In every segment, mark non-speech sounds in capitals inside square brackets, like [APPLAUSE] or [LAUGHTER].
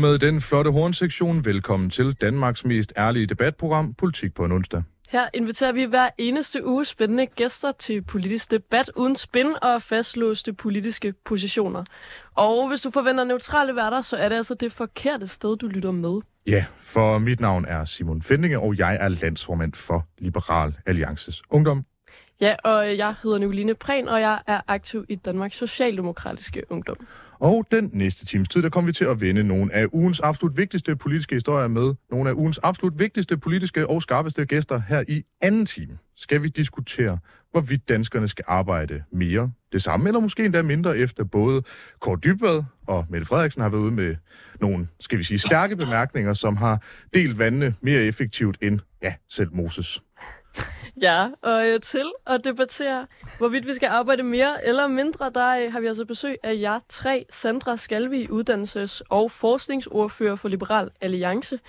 Med den flotte hornsektion, velkommen til Danmarks mest ærlige debatprogram, Politik på en onsdag. Her inviterer vi hver eneste uge spændende gæster til politisk debat uden spin og fastlåste politiske positioner. Og hvis du forventer neutrale værter, så er det altså det forkerte sted, du lytter med. Ja, for mit navn er Simon Fendinge, og jeg er landsformand for Liberal Alliances Ungdom. Ja, og jeg hedder Nicoline Prehn, og jeg er aktiv i Danmarks Socialdemokratiske Ungdom. Og den næste times tid, der kommer vi til at vende nogle af ugens absolut vigtigste politiske historier med nogle af ugens absolut vigtigste politiske og skarpeste gæster her i anden time. Skal vi diskutere, hvorvidt danskerne skal arbejde mere, det samme eller måske endda mindre efter både Kåre Dybvad og Mette Frederiksen har været ude med nogle, skal vi sige, stærke bemærkninger, som har delt vandene mere effektivt end, ja, selv Moses. Ja, og øh, til at debattere, hvorvidt vi skal arbejde mere eller mindre, der øh, har vi altså besøg af jer tre, Sandra Skalvi, uddannelses- og forskningsordfører for Liberal Alliance,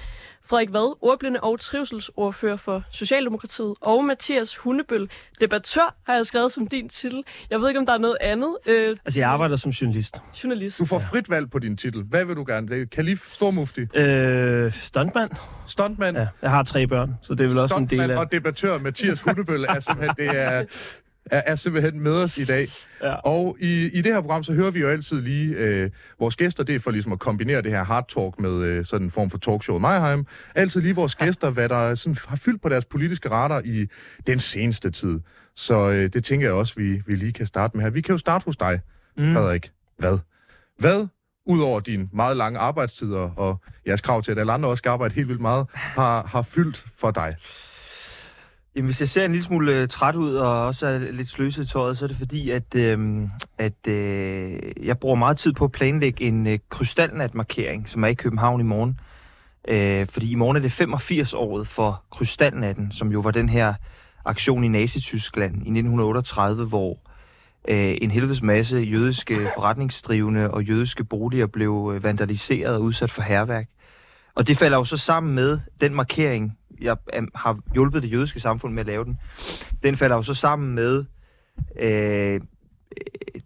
Frederik Vad, ordblinde og trivselsordfører for Socialdemokratiet, og Mathias Hundebøl, debattør, har jeg skrevet som din titel. Jeg ved ikke, om der er noget andet. Øh, altså, jeg arbejder som journalist. Journalist. Du får frit valg på din titel. Hvad vil du gerne? Det er Kalif, Stormufti? Øh, stuntmand. Stuntmand? Ja, jeg har tre børn, så det er vel også en del af... og debattør Mathias Hundebøl er simpelthen, det er, [LAUGHS] er, er simpelthen med os i dag. Ja. Og i, i det her program, så hører vi jo altid lige øh, vores gæster, det er for ligesom at kombinere det her hard talk med øh, sådan en form for talkshow i Meyheim. Altid lige vores gæster, hvad der sådan har fyldt på deres politiske radar i den seneste tid. Så øh, det tænker jeg også, vi, vi lige kan starte med her. Vi kan jo starte hos dig, mm. Frederik. Hvad? Hvad Udover din meget lange arbejdstider og jeres krav til, at alle andre også skal arbejde helt vildt meget, har, har fyldt for dig? Jamen, hvis jeg ser en lille smule uh, træt ud og også er lidt sløset tøjet, så er det fordi, at, uh, at uh, jeg bruger meget tid på at planlægge en uh, krystalnat-markering, som er i København i morgen. Uh, fordi i morgen er det 85-året for krystalnatten, som jo var den her aktion i Nazi-Tyskland i 1938, hvor uh, en helvedes masse jødiske [LAUGHS] forretningsdrivende og jødiske boliger blev vandaliseret og udsat for herværk. Og det falder jo så sammen med den markering, jeg har hjulpet det jødiske samfund med at lave den, den falder jo så sammen med øh,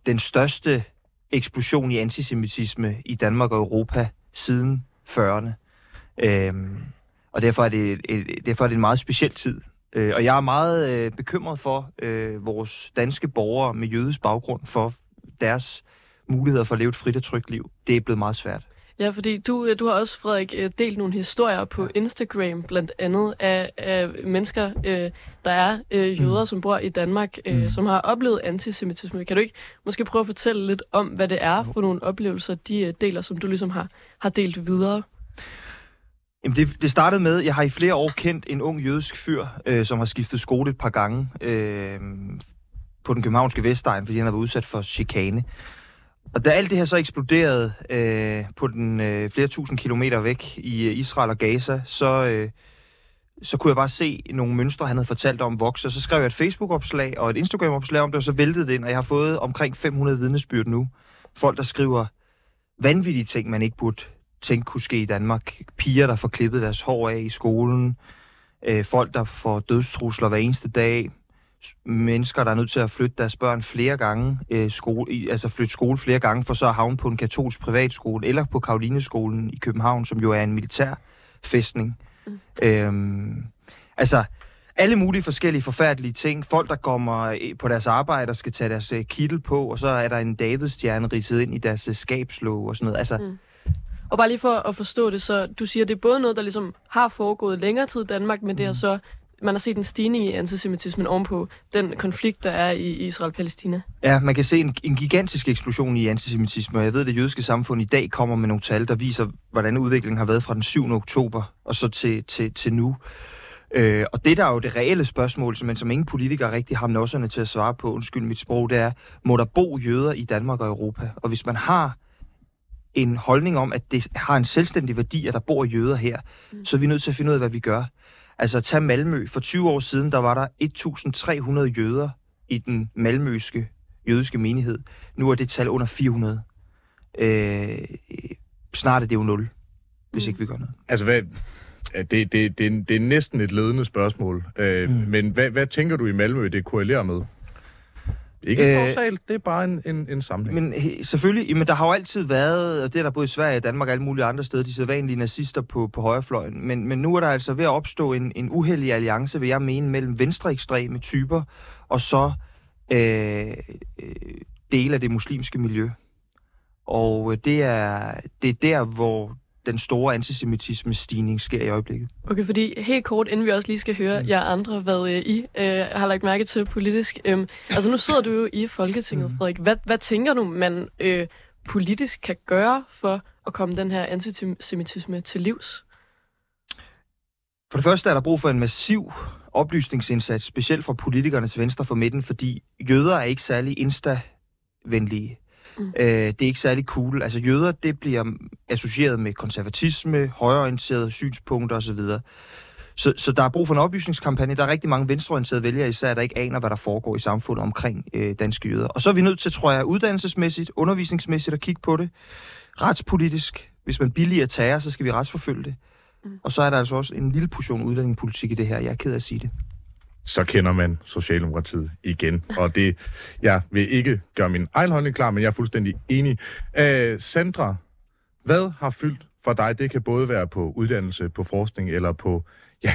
den største eksplosion i antisemitisme i Danmark og Europa siden 40'erne. Øh, og derfor er, det, et, derfor er det en meget speciel tid. Øh, og jeg er meget øh, bekymret for øh, vores danske borgere med jødisk baggrund, for deres muligheder for at leve et frit og trygt liv. Det er blevet meget svært. Ja, fordi du, øh, du har også, Frederik, øh, delt nogle historier på Instagram, blandt andet af, af mennesker, øh, der er øh, jøder, mm. som bor i Danmark, øh, mm. som har oplevet antisemitisme. Kan du ikke måske prøve at fortælle lidt om, hvad det er for nogle oplevelser, de øh, deler, som du ligesom har, har delt videre? Jamen det, det startede med, jeg har i flere år kendt en ung jødisk fyr, øh, som har skiftet skole et par gange øh, på den københavnske Vestegn, fordi han har været udsat for chikane. Og da alt det her så eksploderede øh, på den øh, flere tusind kilometer væk i øh, Israel og Gaza, så, øh, så kunne jeg bare se nogle mønstre, han havde fortalt om vokse. Og så skrev jeg et Facebook-opslag og et Instagram-opslag om det, og så væltede det ind, og jeg har fået omkring 500 vidnesbyrd nu. Folk, der skriver vanvittige ting, man ikke burde tænke kunne ske i Danmark. Piger, der får klippet deres hår af i skolen. Øh, folk, der får dødstrusler hver eneste dag mennesker, der er nødt til at flytte deres børn flere gange, øh, skole, altså flytte skole flere gange, for så at havne på en katolsk privatskole, eller på Karolineskolen i København, som jo er en militær fæstning. Mm. Øhm, altså, alle mulige forskellige forfærdelige ting. Folk, der kommer øh, på deres arbejde og skal tage deres uh, kittel på, og så er der en Davidstjerne ridset ind i deres uh, skabslåg og sådan noget. Altså, mm. Og bare lige for at forstå det, så du siger, det er både noget, der ligesom har foregået længere tid i Danmark, men mm. det er så man har set en stigning i antisemitismen ovenpå den konflikt, der er i Israel-Palæstina. Ja, man kan se en, en gigantisk eksplosion i antisemitisme, og jeg ved, at det jødiske samfund i dag kommer med nogle tal, der viser, hvordan udviklingen har været fra den 7. oktober og så til, til, til nu. Øh, og det, der er jo det reelle spørgsmål, men som ingen politikere rigtig har nosserne til at svare på, undskyld mit sprog, det er, må der bo jøder i Danmark og Europa? Og hvis man har en holdning om, at det har en selvstændig værdi, at der bor jøder her, mm. så er vi nødt til at finde ud af, hvad vi gør. Altså, tag Malmø. For 20 år siden, der var der 1.300 jøder i den malmøske jødiske menighed. Nu er det tal under 400. Øh, snart er det jo 0, hvis mm. ikke vi gør noget. Altså, hvad, det, det, det, det er næsten et ledende spørgsmål. Øh, mm. Men hvad, hvad tænker du i Malmø, det korrelerer med? Ikke øh, det er bare en, en, en samling. Men he, selvfølgelig, men der har jo altid været, og det er der både i Sverige, Danmark og alle mulige andre steder, de sædvanlige nazister på, på højrefløjen. Men, men nu er der altså ved at opstå en, en uheldig alliance, vil jeg mene, mellem venstreekstreme typer og så øh, øh, dele af det muslimske miljø. Og det er, det er der, hvor den store antisemitisme stigning sker i øjeblikket. Okay, fordi helt kort, inden vi også lige skal høre mm. jer andre, hvad øh, I øh, har lagt mærke til politisk. Øh, altså nu sidder du jo i Folketinget, mm. Frederik. Hvad, hvad tænker du, man øh, politisk kan gøre for at komme den her antisemitisme til livs? For det første er der brug for en massiv oplysningsindsats, specielt fra politikerne til venstre for midten, fordi jøder er ikke særlig insta-venlige. Mm. Øh, det er ikke særlig cool. Altså jøder, det bliver associeret med konservatisme, højreorienterede synspunkter osv. Så, så der er brug for en oplysningskampagne. Der er rigtig mange venstreorienterede vælgere især, der ikke aner, hvad der foregår i samfundet omkring øh, danske jøder. Og så er vi nødt til, tror jeg, uddannelsesmæssigt, undervisningsmæssigt at kigge på det. Retspolitisk. Hvis man billiger terror, så skal vi retsforfølge det. Mm. Og så er der altså også en lille portion udlændingepolitik i det her. Jeg er ked af at sige det så kender man Socialdemokratiet igen. Og det, jeg vil ikke gøre min egen holdning klar, men jeg er fuldstændig enig. Uh, Sandra, hvad har fyldt for dig? Det kan både være på uddannelse, på forskning eller på, ja,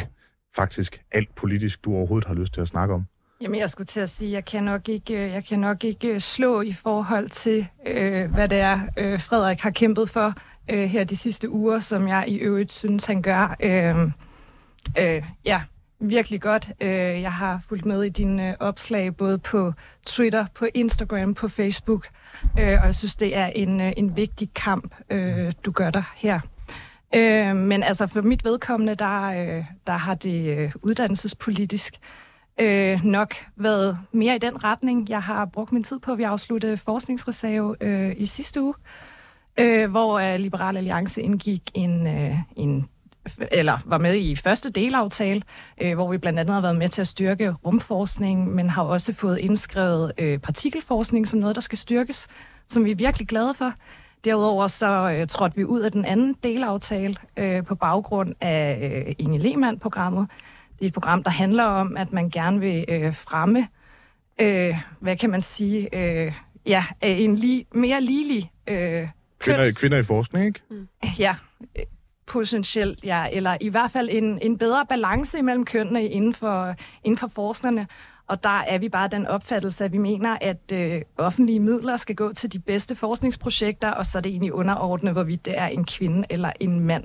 faktisk alt politisk, du overhovedet har lyst til at snakke om. Jamen, jeg skulle til at sige, jeg kan nok ikke, øh, jeg kan nok ikke øh, slå i forhold til, øh, hvad det er, øh, Frederik har kæmpet for øh, her de sidste uger, som jeg i øvrigt synes, han gør. Øh, øh, ja, virkelig godt. Øh, jeg har fulgt med i dine øh, opslag både på Twitter, på Instagram, på Facebook, øh, og jeg synes, det er en, en vigtig kamp, du gør der her. Men altså for mit vedkommende, der, der har det uddannelsespolitisk nok været mere i den retning. Jeg har brugt min tid på at afsluttede forskningsreserve i sidste uge, hvor Liberal Alliance indgik en, en eller var med i første delaftale, øh, hvor vi blandt andet har været med til at styrke rumforskning, men har også fået indskrevet øh, partikelforskning som noget, der skal styrkes, som vi er virkelig glade for. Derudover så øh, trådte vi ud af den anden delaftale øh, på baggrund af øh, Inge Lehmann-programmet. Det er et program, der handler om, at man gerne vil øh, fremme, øh, hvad kan man sige, øh, ja, en li- mere ligelig øh, Kvinder, kvinder i forskning, ikke? Mm. Ja, potentielt, ja, eller i hvert fald en, en bedre balance imellem kønnene inden for, inden for forskerne. Og der er vi bare den opfattelse, at vi mener, at øh, offentlige midler skal gå til de bedste forskningsprojekter, og så er det egentlig underordnet, hvorvidt det er en kvinde eller en mand,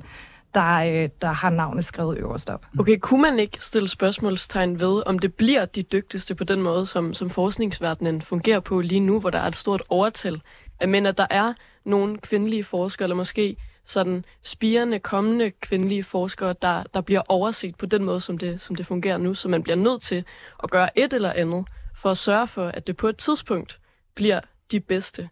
der, øh, der har navnet skrevet øverst op. Mm. Okay, kunne man ikke stille spørgsmålstegn ved, om det bliver de dygtigste på den måde, som, som forskningsverdenen fungerer på lige nu, hvor der er et stort overtal? Men at der er nogle kvindelige forskere, eller måske sådan spirende, kommende kvindelige forskere, der, der bliver overset på den måde, som det, som det fungerer nu. Så man bliver nødt til at gøre et eller andet for at sørge for, at det på et tidspunkt bliver de bedste.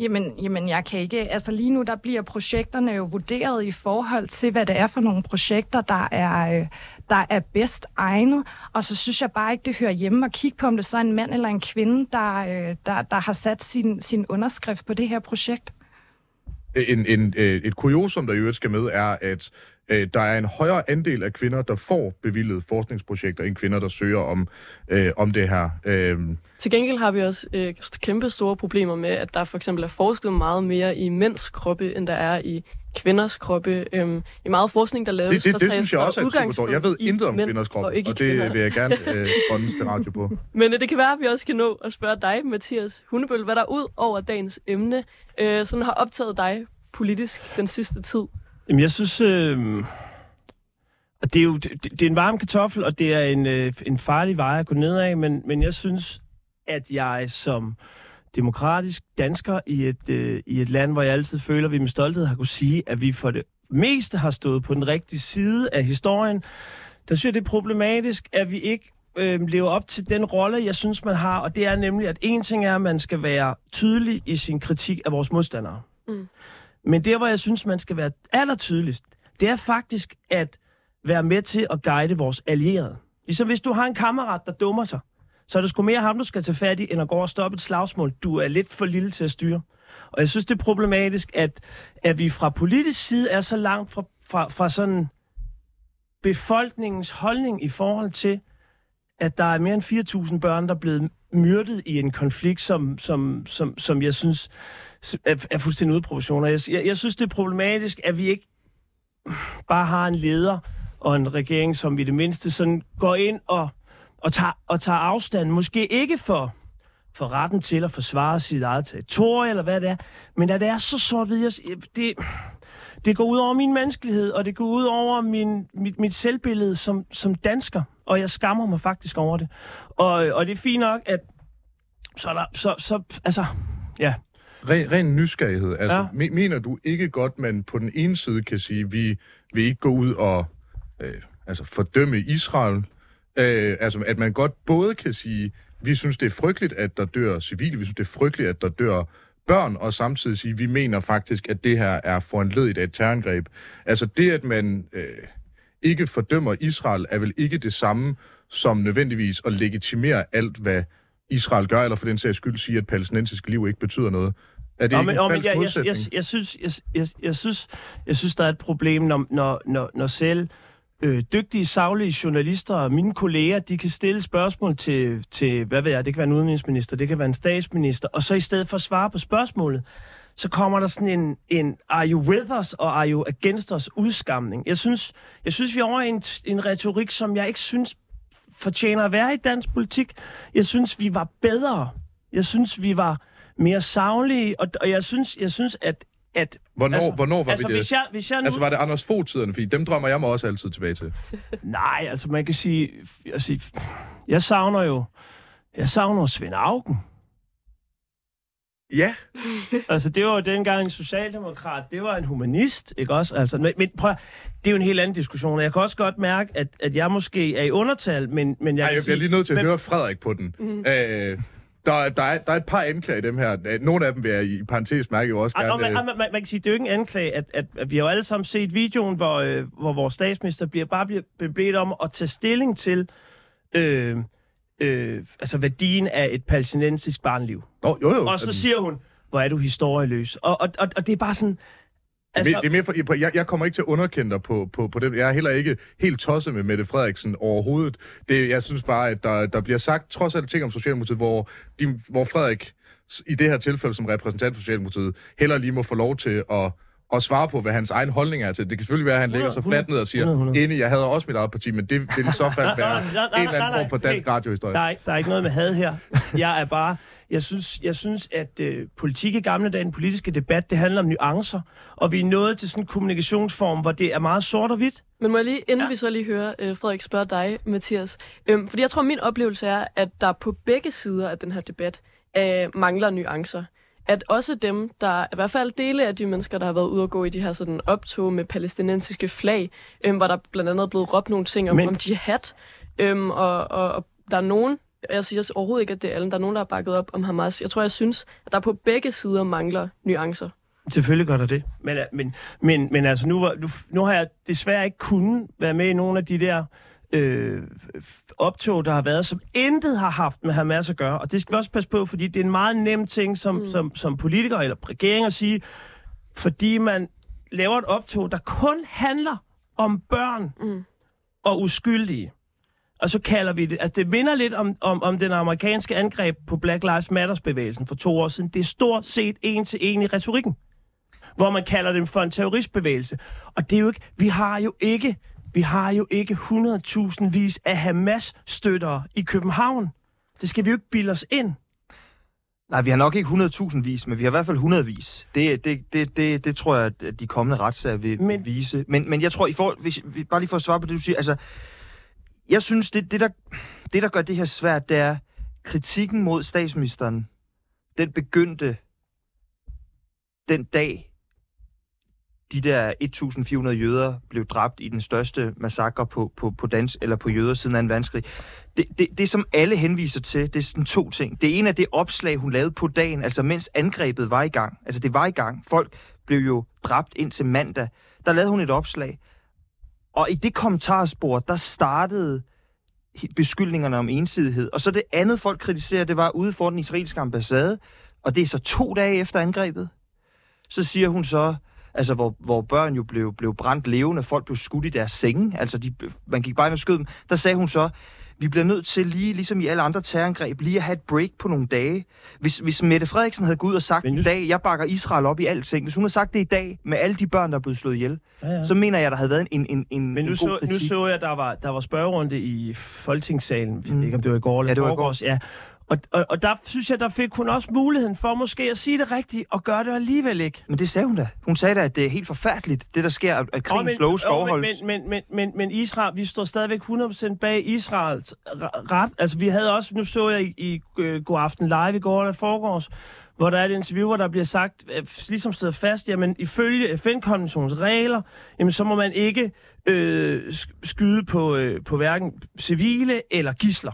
Jamen, jamen, jeg kan ikke... Altså lige nu, der bliver projekterne jo vurderet i forhold til, hvad det er for nogle projekter, der er, øh, der er bedst egnet. Og så synes jeg bare ikke, det hører hjemme at kigge på, om det så er en mand eller en kvinde, der, øh, der, der har sat sin, sin underskrift på det her projekt. En, en, øh, et kuriosum, der i øvrigt skal med, er, at øh, der er en højere andel af kvinder, der får bevillet forskningsprojekter, end kvinder, der søger om, øh, om det her. Øh. Til gengæld har vi også øh, kæmpe store problemer med, at der for eksempel er forsket meget mere i mænds kroppe, end der er i kvinders kroppe. Øhm, I meget forskning, der laves, det, det, der det synes jeg også er super stort. Jeg ved intet om kvinders kroppe, og, og det vil jeg gerne øh, [LAUGHS] bondes til radio på. Men øh, det kan være, at vi også kan nå at spørge dig, Mathias Hundebøl, hvad der ud over dagens emne øh, sådan har optaget dig politisk den sidste tid. Jamen, jeg synes... Øh... Det er jo det, det er en varm kartoffel, og det er en, øh, en farlig vej at gå ned af, men, men jeg synes, at jeg som demokratisk dansker i et, øh, i et land, hvor jeg altid føler, at vi med stolthed har kunne sige, at vi for det meste har stået på den rigtige side af historien, der synes jeg, det er problematisk, at vi ikke øh, lever op til den rolle, jeg synes, man har, og det er nemlig, at en ting er, at man skal være tydelig i sin kritik af vores modstandere. Mm. Men der, hvor jeg synes, man skal være allertydeligst, det er faktisk at være med til at guide vores allierede. Ligesom hvis du har en kammerat, der dummer sig, så er det sgu mere ham, du skal tage fat i, end at gå og stoppe et slagsmål. Du er lidt for lille til at styre. Og jeg synes, det er problematisk, at, at vi fra politisk side er så langt fra, fra, fra sådan befolkningens holdning i forhold til, at der er mere end 4.000 børn, der er blevet myrdet i en konflikt, som, som, som, som jeg synes er, er fuldstændig ude proportioner. Jeg, jeg, jeg synes, det er problematisk, at vi ikke bare har en leder og en regering, som vi det mindste sådan går ind og, og, tager, og tager afstand. Måske ikke for, for retten til at forsvare sit eget territorium, eller hvad det er, men at det er så sort-hvidt. Det, det går ud over min menneskelighed, og det går ud over min, mit, mit selvbillede som, som dansker, og jeg skammer mig faktisk over det. Og, og det er fint nok, at så, der, så, så altså, ja, Ren, ren nysgerrighed. Altså, ja. mener du ikke godt, man på den ene side kan sige, vi vil ikke gå ud og øh, altså fordømme Israel? Øh, altså, at man godt både kan sige, vi synes, det er frygteligt, at der dør civile, vi synes, det er frygteligt, at der dør børn, og samtidig sige, vi mener faktisk, at det her er foranledet af et terrorangreb. Altså det, at man øh, ikke fordømmer Israel, er vel ikke det samme som nødvendigvis at legitimere alt, hvad Israel gør, eller for den sags skyld sige, at palæstinensiske liv ikke betyder noget. Er det Nå, ikke men, en falsk jeg, jeg, jeg, jeg, synes, jeg, jeg, jeg, synes, jeg synes, der er et problem, når, når, når, når selv øh, dygtige, savlige journalister og mine kolleger, de kan stille spørgsmål til, til, hvad ved jeg, det kan være en udenrigsminister, det kan være en statsminister, og så i stedet for at svare på spørgsmålet, så kommer der sådan en, en are you with us og are you against us udskamning. Jeg synes, jeg synes vi er over i en, en retorik, som jeg ikke synes fortjener at være i dansk politik. Jeg synes, vi var bedre. Jeg synes, vi var mere savlige, og, og jeg synes, jeg synes at at... Hvornår, altså, hvornår var altså, vi det? Hvis jeg, hvis jeg nu... Altså var det Anders Fogh-tiderne? Fordi dem drømmer jeg mig også altid tilbage til. [LAUGHS] Nej, altså man kan sige... Altså, jeg savner jo... Jeg savner Svend Augen. Ja. [LAUGHS] altså, det var jo dengang en socialdemokrat, det var en humanist, ikke også? Altså, men, men prøv det er jo en helt anden diskussion, jeg kan også godt mærke, at, at jeg måske er i undertal, men, men jeg Ej, jeg bliver sige, lige nødt til at men, høre Frederik på den. Mm. Øh, der, der, er, der er et par anklager i dem her. Nogle af dem vil jeg i parentes mærke jo også gerne... man, man, man, man kan sige, det er jo ikke en anklage, at, at, at vi har jo alle sammen set videoen, hvor, øh, hvor vores statsminister bliver bare bliver bedt om at tage stilling til øh, øh, altså værdien af et palæstinensisk barnliv. Oh, jo, jo. Og så siger hun, hvor er du historieløs. Og, og, og, og det er bare sådan... Altså, det, er mere for, jeg, jeg kommer ikke til at underkende dig på, på, på det. Jeg er heller ikke helt tosset med Mette Frederiksen overhovedet. Det, jeg synes bare, at der, der bliver sagt trods alt ting om Socialdemokratiet, hvor, de, hvor Frederik i det her tilfælde som repræsentant for Socialdemokratiet heller lige må få lov til at at svare på, hvad hans egen holdning er til. Det kan selvfølgelig være, at han lægger sig fladt ned og siger, 100, 100. enig, jeg havde også mit eget parti, men det vil i så fald være en eller anden form for dansk radiohistorie. Der er, der er ikke noget med had her. Jeg er bare... Jeg synes, jeg synes at øh, politik i gamle dage, den politiske debat, det handler om nuancer, og vi er nået til sådan en kommunikationsform, hvor det er meget sort og hvidt. Men må jeg lige, inden ja. vi så lige hører øh, Frederik spørge dig, Mathias, øhm, fordi jeg tror, min oplevelse er, at der på begge sider af den her debat øh, mangler nuancer at også dem, der i hvert fald dele af de mennesker, der har været ude og gå i de her sådan optog med palæstinensiske flag, øhm, hvor der blandt andet er blevet råbt nogle ting om, Men... om jihad, øhm, og, og, og der er nogen, jeg siger overhovedet ikke, at det er alle, der er nogen, der har bakket op om Hamas. Jeg tror, jeg synes, at der på begge sider mangler nuancer. Selvfølgelig gør der det. Men, men, men, men altså, nu, nu, nu har jeg desværre ikke kunnet være med i nogle af de der øh, optog, der har været, som intet har haft med Hamas at gøre. Og det skal vi også passe på, fordi det er en meget nem ting som, mm. som, som politiker eller regering at sige, fordi man laver et optog, der kun handler om børn mm. og uskyldige. Og så kalder vi det, altså det minder lidt om, om, om den amerikanske angreb på Black Lives Matters-bevægelsen for to år siden. Det er stort set en til en i retorikken, hvor man kalder dem for en terroristbevægelse. Og det er jo ikke, vi har jo ikke vi har jo ikke 100.000 vis af Hamas-støttere i København. Det skal vi jo ikke bilde os ind. Nej, vi har nok ikke 100.000 vis, men vi har i hvert fald 100 vis. Det, det, det, det, det tror jeg, at de kommende retssager vil men, vise. Men, men jeg tror, i forhold, hvis, bare lige for at svare på det, du siger, altså, jeg synes, det, det, der, det, der gør det her svært, det er kritikken mod statsministeren. Den begyndte den dag, de der 1.400 jøder blev dræbt i den største massakre på, på, på, dans, eller på jøder siden 2. verdenskrig. Det, det, det, som alle henviser til, det er sådan to ting. Det ene er det opslag, hun lavede på dagen, altså mens angrebet var i gang. Altså det var i gang. Folk blev jo dræbt indtil mandag. Der lavede hun et opslag. Og i det kommentarspor, der startede beskyldningerne om ensidighed. Og så det andet, folk kritiserer, det var ude for den israelske ambassade, og det er så to dage efter angrebet. Så siger hun så, altså hvor, hvor børn jo blev, blev brændt levende, folk blev skudt i deres senge, altså de, man gik bare ind og skød dem, der sagde hun så, vi bliver nødt til lige, ligesom i alle andre terrorangreb, lige at have et break på nogle dage. Hvis, hvis Mette Frederiksen havde gået ud og sagt Men i dag, jeg bakker Israel op i alting, hvis hun havde sagt det i dag med alle de børn, der er blevet slået ihjel, Ja, ja. så mener jeg, der havde været en, en, en, Men en nu god så, nu så jeg, der var, der var spørgerunde i Folketingssalen. Jeg Mm. ved ikke, om det var i går eller Ja, det var i går. Ja. Og, og, og der synes jeg, der fik hun også muligheden for måske at sige det rigtigt og gøre det alligevel ikke. Men det sagde hun da. Hun sagde da, at det er helt forfærdeligt, det der sker, at- at krigens lov skal åh, overholdes. men, men, men, men, men Israel, vi står stadigvæk 100% bag Israels re- ret. Altså, vi havde også, nu så jeg i, i øh, God Aften Live i går eller forgårs, hvor der er et interview, hvor der bliver sagt, øh, ligesom stedet fast, jamen ifølge FN-konventionens regler, jamen så må man ikke øh, sk- skyde på, øh, på hverken civile eller gisler.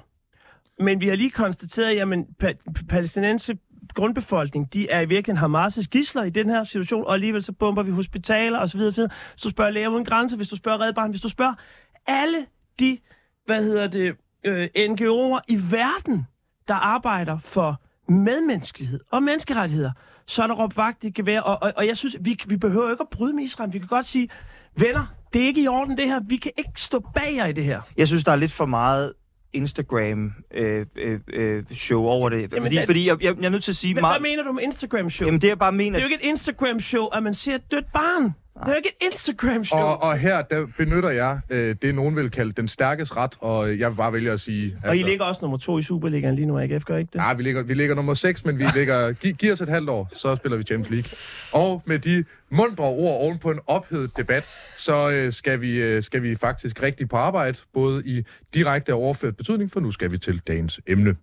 Men vi har lige konstateret, jamen pa- palæstinense grundbefolkning, de er i virkeligheden Hamas' gisler i den her situation, og alligevel så bomber vi hospitaler osv. osv. Hvis du spørger Læger Uden Grænser, hvis du spørger Red Barn, hvis du spørger alle de, hvad hedder det, øh, NGO'er i verden, der arbejder for medmenneskelighed og menneskerettigheder, så er der råbt vagt i gevær, og, og, og jeg synes, vi, vi behøver ikke at bryde med Israel. Vi kan godt sige, venner, det er ikke i orden det her. Vi kan ikke stå bag jer i det her. Jeg synes, der er lidt for meget Instagram øh, øh, øh, show over det. Jamen, fordi, det- fordi jeg, jeg, jeg er nødt til at sige Men meget... hvad mener du med Instagram-show? Jamen det jeg bare Det mener... er jo ikke et Instagram-show, at man ser et dødt barn. Det er ikke et Instagram-show. Og, og her der benytter jeg øh, det, nogen vil kalde den stærkes ret, og jeg vil bare vælge at sige... Altså, Og I ligger også nummer to i Superligaen lige nu, AGF, gør ikke det? Ja, vi ligger, vi ligger nummer 6, men vi ligger... Gi, giv os et halvt år, så spiller vi Champions League. Og med de mundre ord oven på en ophedet debat, så øh, skal, vi, øh, skal vi faktisk rigtig på arbejde, både i direkte og overført betydning, for nu skal vi til dagens emne.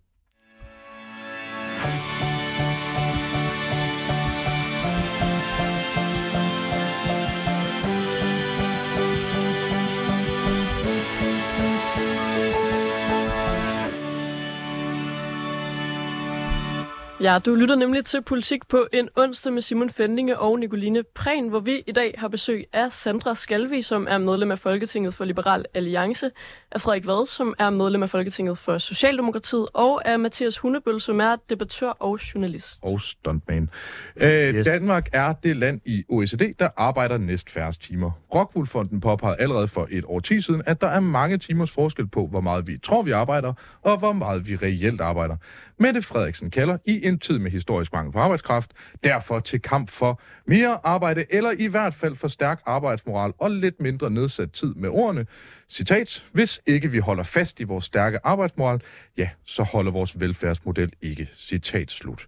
Ja, du lytter nemlig til Politik på en onsdag med Simon Fendinge og Nicoline Prehn, hvor vi i dag har besøg af Sandra Skalvi, som er medlem af Folketinget for Liberal Alliance, af Frederik Vad, som er medlem af Folketinget for Socialdemokratiet, og af Mathias Hundebøl, som er debattør og journalist. og stuntman. Øh, yes. Danmark er det land i OECD, der arbejder næst færrest timer. Rockwool-fonden påpegede allerede for et år tid siden, at der er mange timers forskel på, hvor meget vi tror, vi arbejder, og hvor meget vi reelt arbejder. Mette Frederiksen kalder i en tid med historisk mangel på arbejdskraft, derfor til kamp for mere arbejde, eller i hvert fald for stærk arbejdsmoral og lidt mindre nedsat tid med ordene. Citat, hvis ikke vi holder fast i vores stærke arbejdsmoral, ja, så holder vores velfærdsmodel ikke. Citat slut.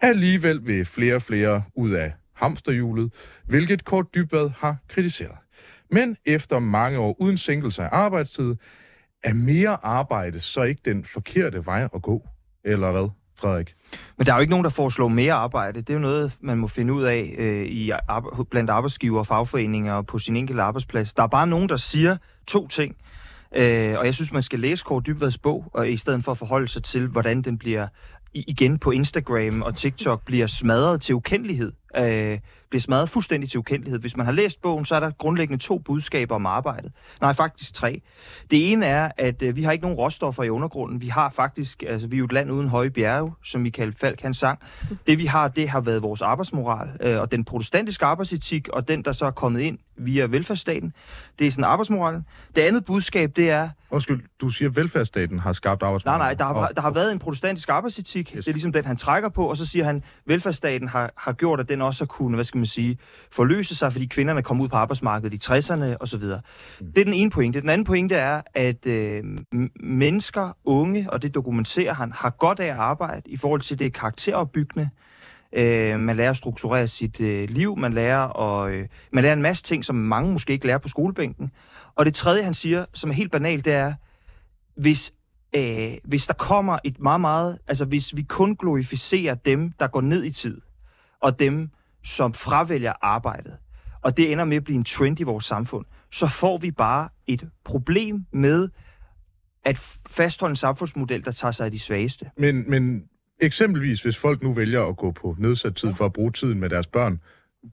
Alligevel vil flere og flere ud af hamsterhjulet, hvilket Kort Dybvad har kritiseret. Men efter mange år uden sænkelse af arbejdstid, er mere arbejde så ikke den forkerte vej at gå? Eller hvad, Frederik? Men der er jo ikke nogen, der foreslår mere arbejde. Det er jo noget, man må finde ud af øh, i blandt arbejdsgiver og fagforeninger og på sin enkelte arbejdsplads. Der er bare nogen, der siger to ting. Øh, og jeg synes, man skal læse Kåre Dybvads bog, og i stedet for at forholde sig til, hvordan den bliver igen på Instagram og TikTok bliver smadret til ukendelighed. Øh, bliver smadret fuldstændig til ukendelighed. Hvis man har læst bogen, så er der grundlæggende to budskaber om arbejdet. Nej, faktisk tre. Det ene er, at øh, vi har ikke nogen råstoffer i undergrunden. Vi har faktisk, altså vi er jo et land uden høje bjerge, som Michael Falk han sang. Det vi har, det har været vores arbejdsmoral, øh, og den protestantiske arbejdsetik, og den, der så er kommet ind via velfærdsstaten. Det er sådan arbejdsmoralen. Det andet budskab, det er, Undskyld, du siger, at velfærdsstaten har skabt Nej, arbejdsmarked. nej, der har, der har været en protestantisk arbejdsetik. Yes. Det er ligesom den, han trækker på, og så siger han, velfærdsstaten har, har gjort, at den også har kunnet, hvad skal man sige, forløse sig, fordi kvinderne kom ud på arbejdsmarkedet i 60'erne og så videre. Mm. Det er den ene pointe. Den anden pointe er, at øh, mennesker, unge, og det dokumenterer han, har godt af at arbejde i forhold til det karakteropbyggende. Øh, man lærer at strukturere sit øh, liv, man lærer, og, øh, man lærer en masse ting, som mange måske ikke lærer på skolebænken. Og det tredje, han siger, som er helt banalt, det er, hvis, øh, hvis der kommer et meget, meget... Altså, hvis vi kun glorificerer dem, der går ned i tid, og dem, som fravælger arbejdet, og det ender med at blive en trend i vores samfund, så får vi bare et problem med at fastholde en samfundsmodel, der tager sig af de svageste. Men, men eksempelvis, hvis folk nu vælger at gå på nedsat tid for at bruge tiden med deres børn,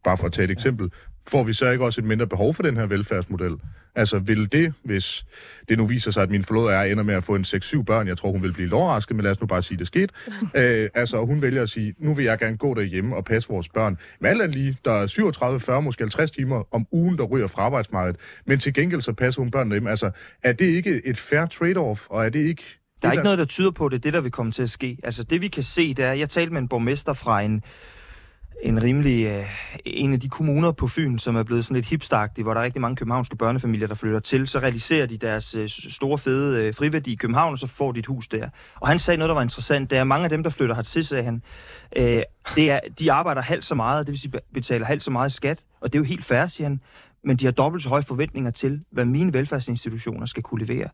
bare for at tage et eksempel, får vi så ikke også et mindre behov for den her velfærdsmodel? Altså, vil det, hvis det nu viser sig, at min forlod er ender med at få en 6-7 børn, jeg tror, hun vil blive overrasket, men lad os nu bare sige, at det skete. [LAUGHS] Øh, altså, hun vælger at sige, nu vil jeg gerne gå derhjemme og passe vores børn. Men alt lige, der er 37, 40, måske 50 timer om ugen, der ryger fra arbejdsmarkedet. Men til gengæld så passer hun børnene hjemme. Altså, er det ikke et fair trade-off, og er det ikke... Der er ikke noget, der tyder på det, det der vil komme til at ske. Altså det vi kan se, det er, jeg talte med en borgmester fra en, en rimelig, øh, en af de kommuner på Fyn, som er blevet sådan lidt hipstagtig, hvor der er rigtig mange københavnske børnefamilier, der flytter til, så realiserer de deres øh, store fede øh, friværdi i København, og så får de et hus der. Og han sagde noget, der var interessant, det er mange af dem, der flytter hertil, sagde han, øh, det er, de arbejder halvt så meget, det vil sige betaler halvt så meget skat, og det er jo helt fair, siger han, men de har dobbelt så høje forventninger til, hvad mine velfærdsinstitutioner skal kunne levere.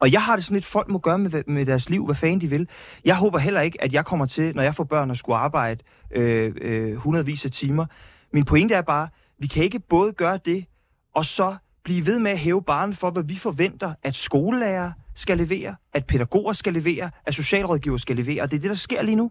Og jeg har det sådan lidt, folk må gøre med, med deres liv, hvad fanden de vil. Jeg håber heller ikke, at jeg kommer til, når jeg får børn og skulle arbejde øh, øh, hundredvis af timer. Min pointe er bare, vi kan ikke både gøre det, og så blive ved med at hæve barnet for, hvad vi forventer, at skolelærer skal levere, at pædagoger skal levere, at socialrådgiver skal levere. Og det er det, der sker lige nu.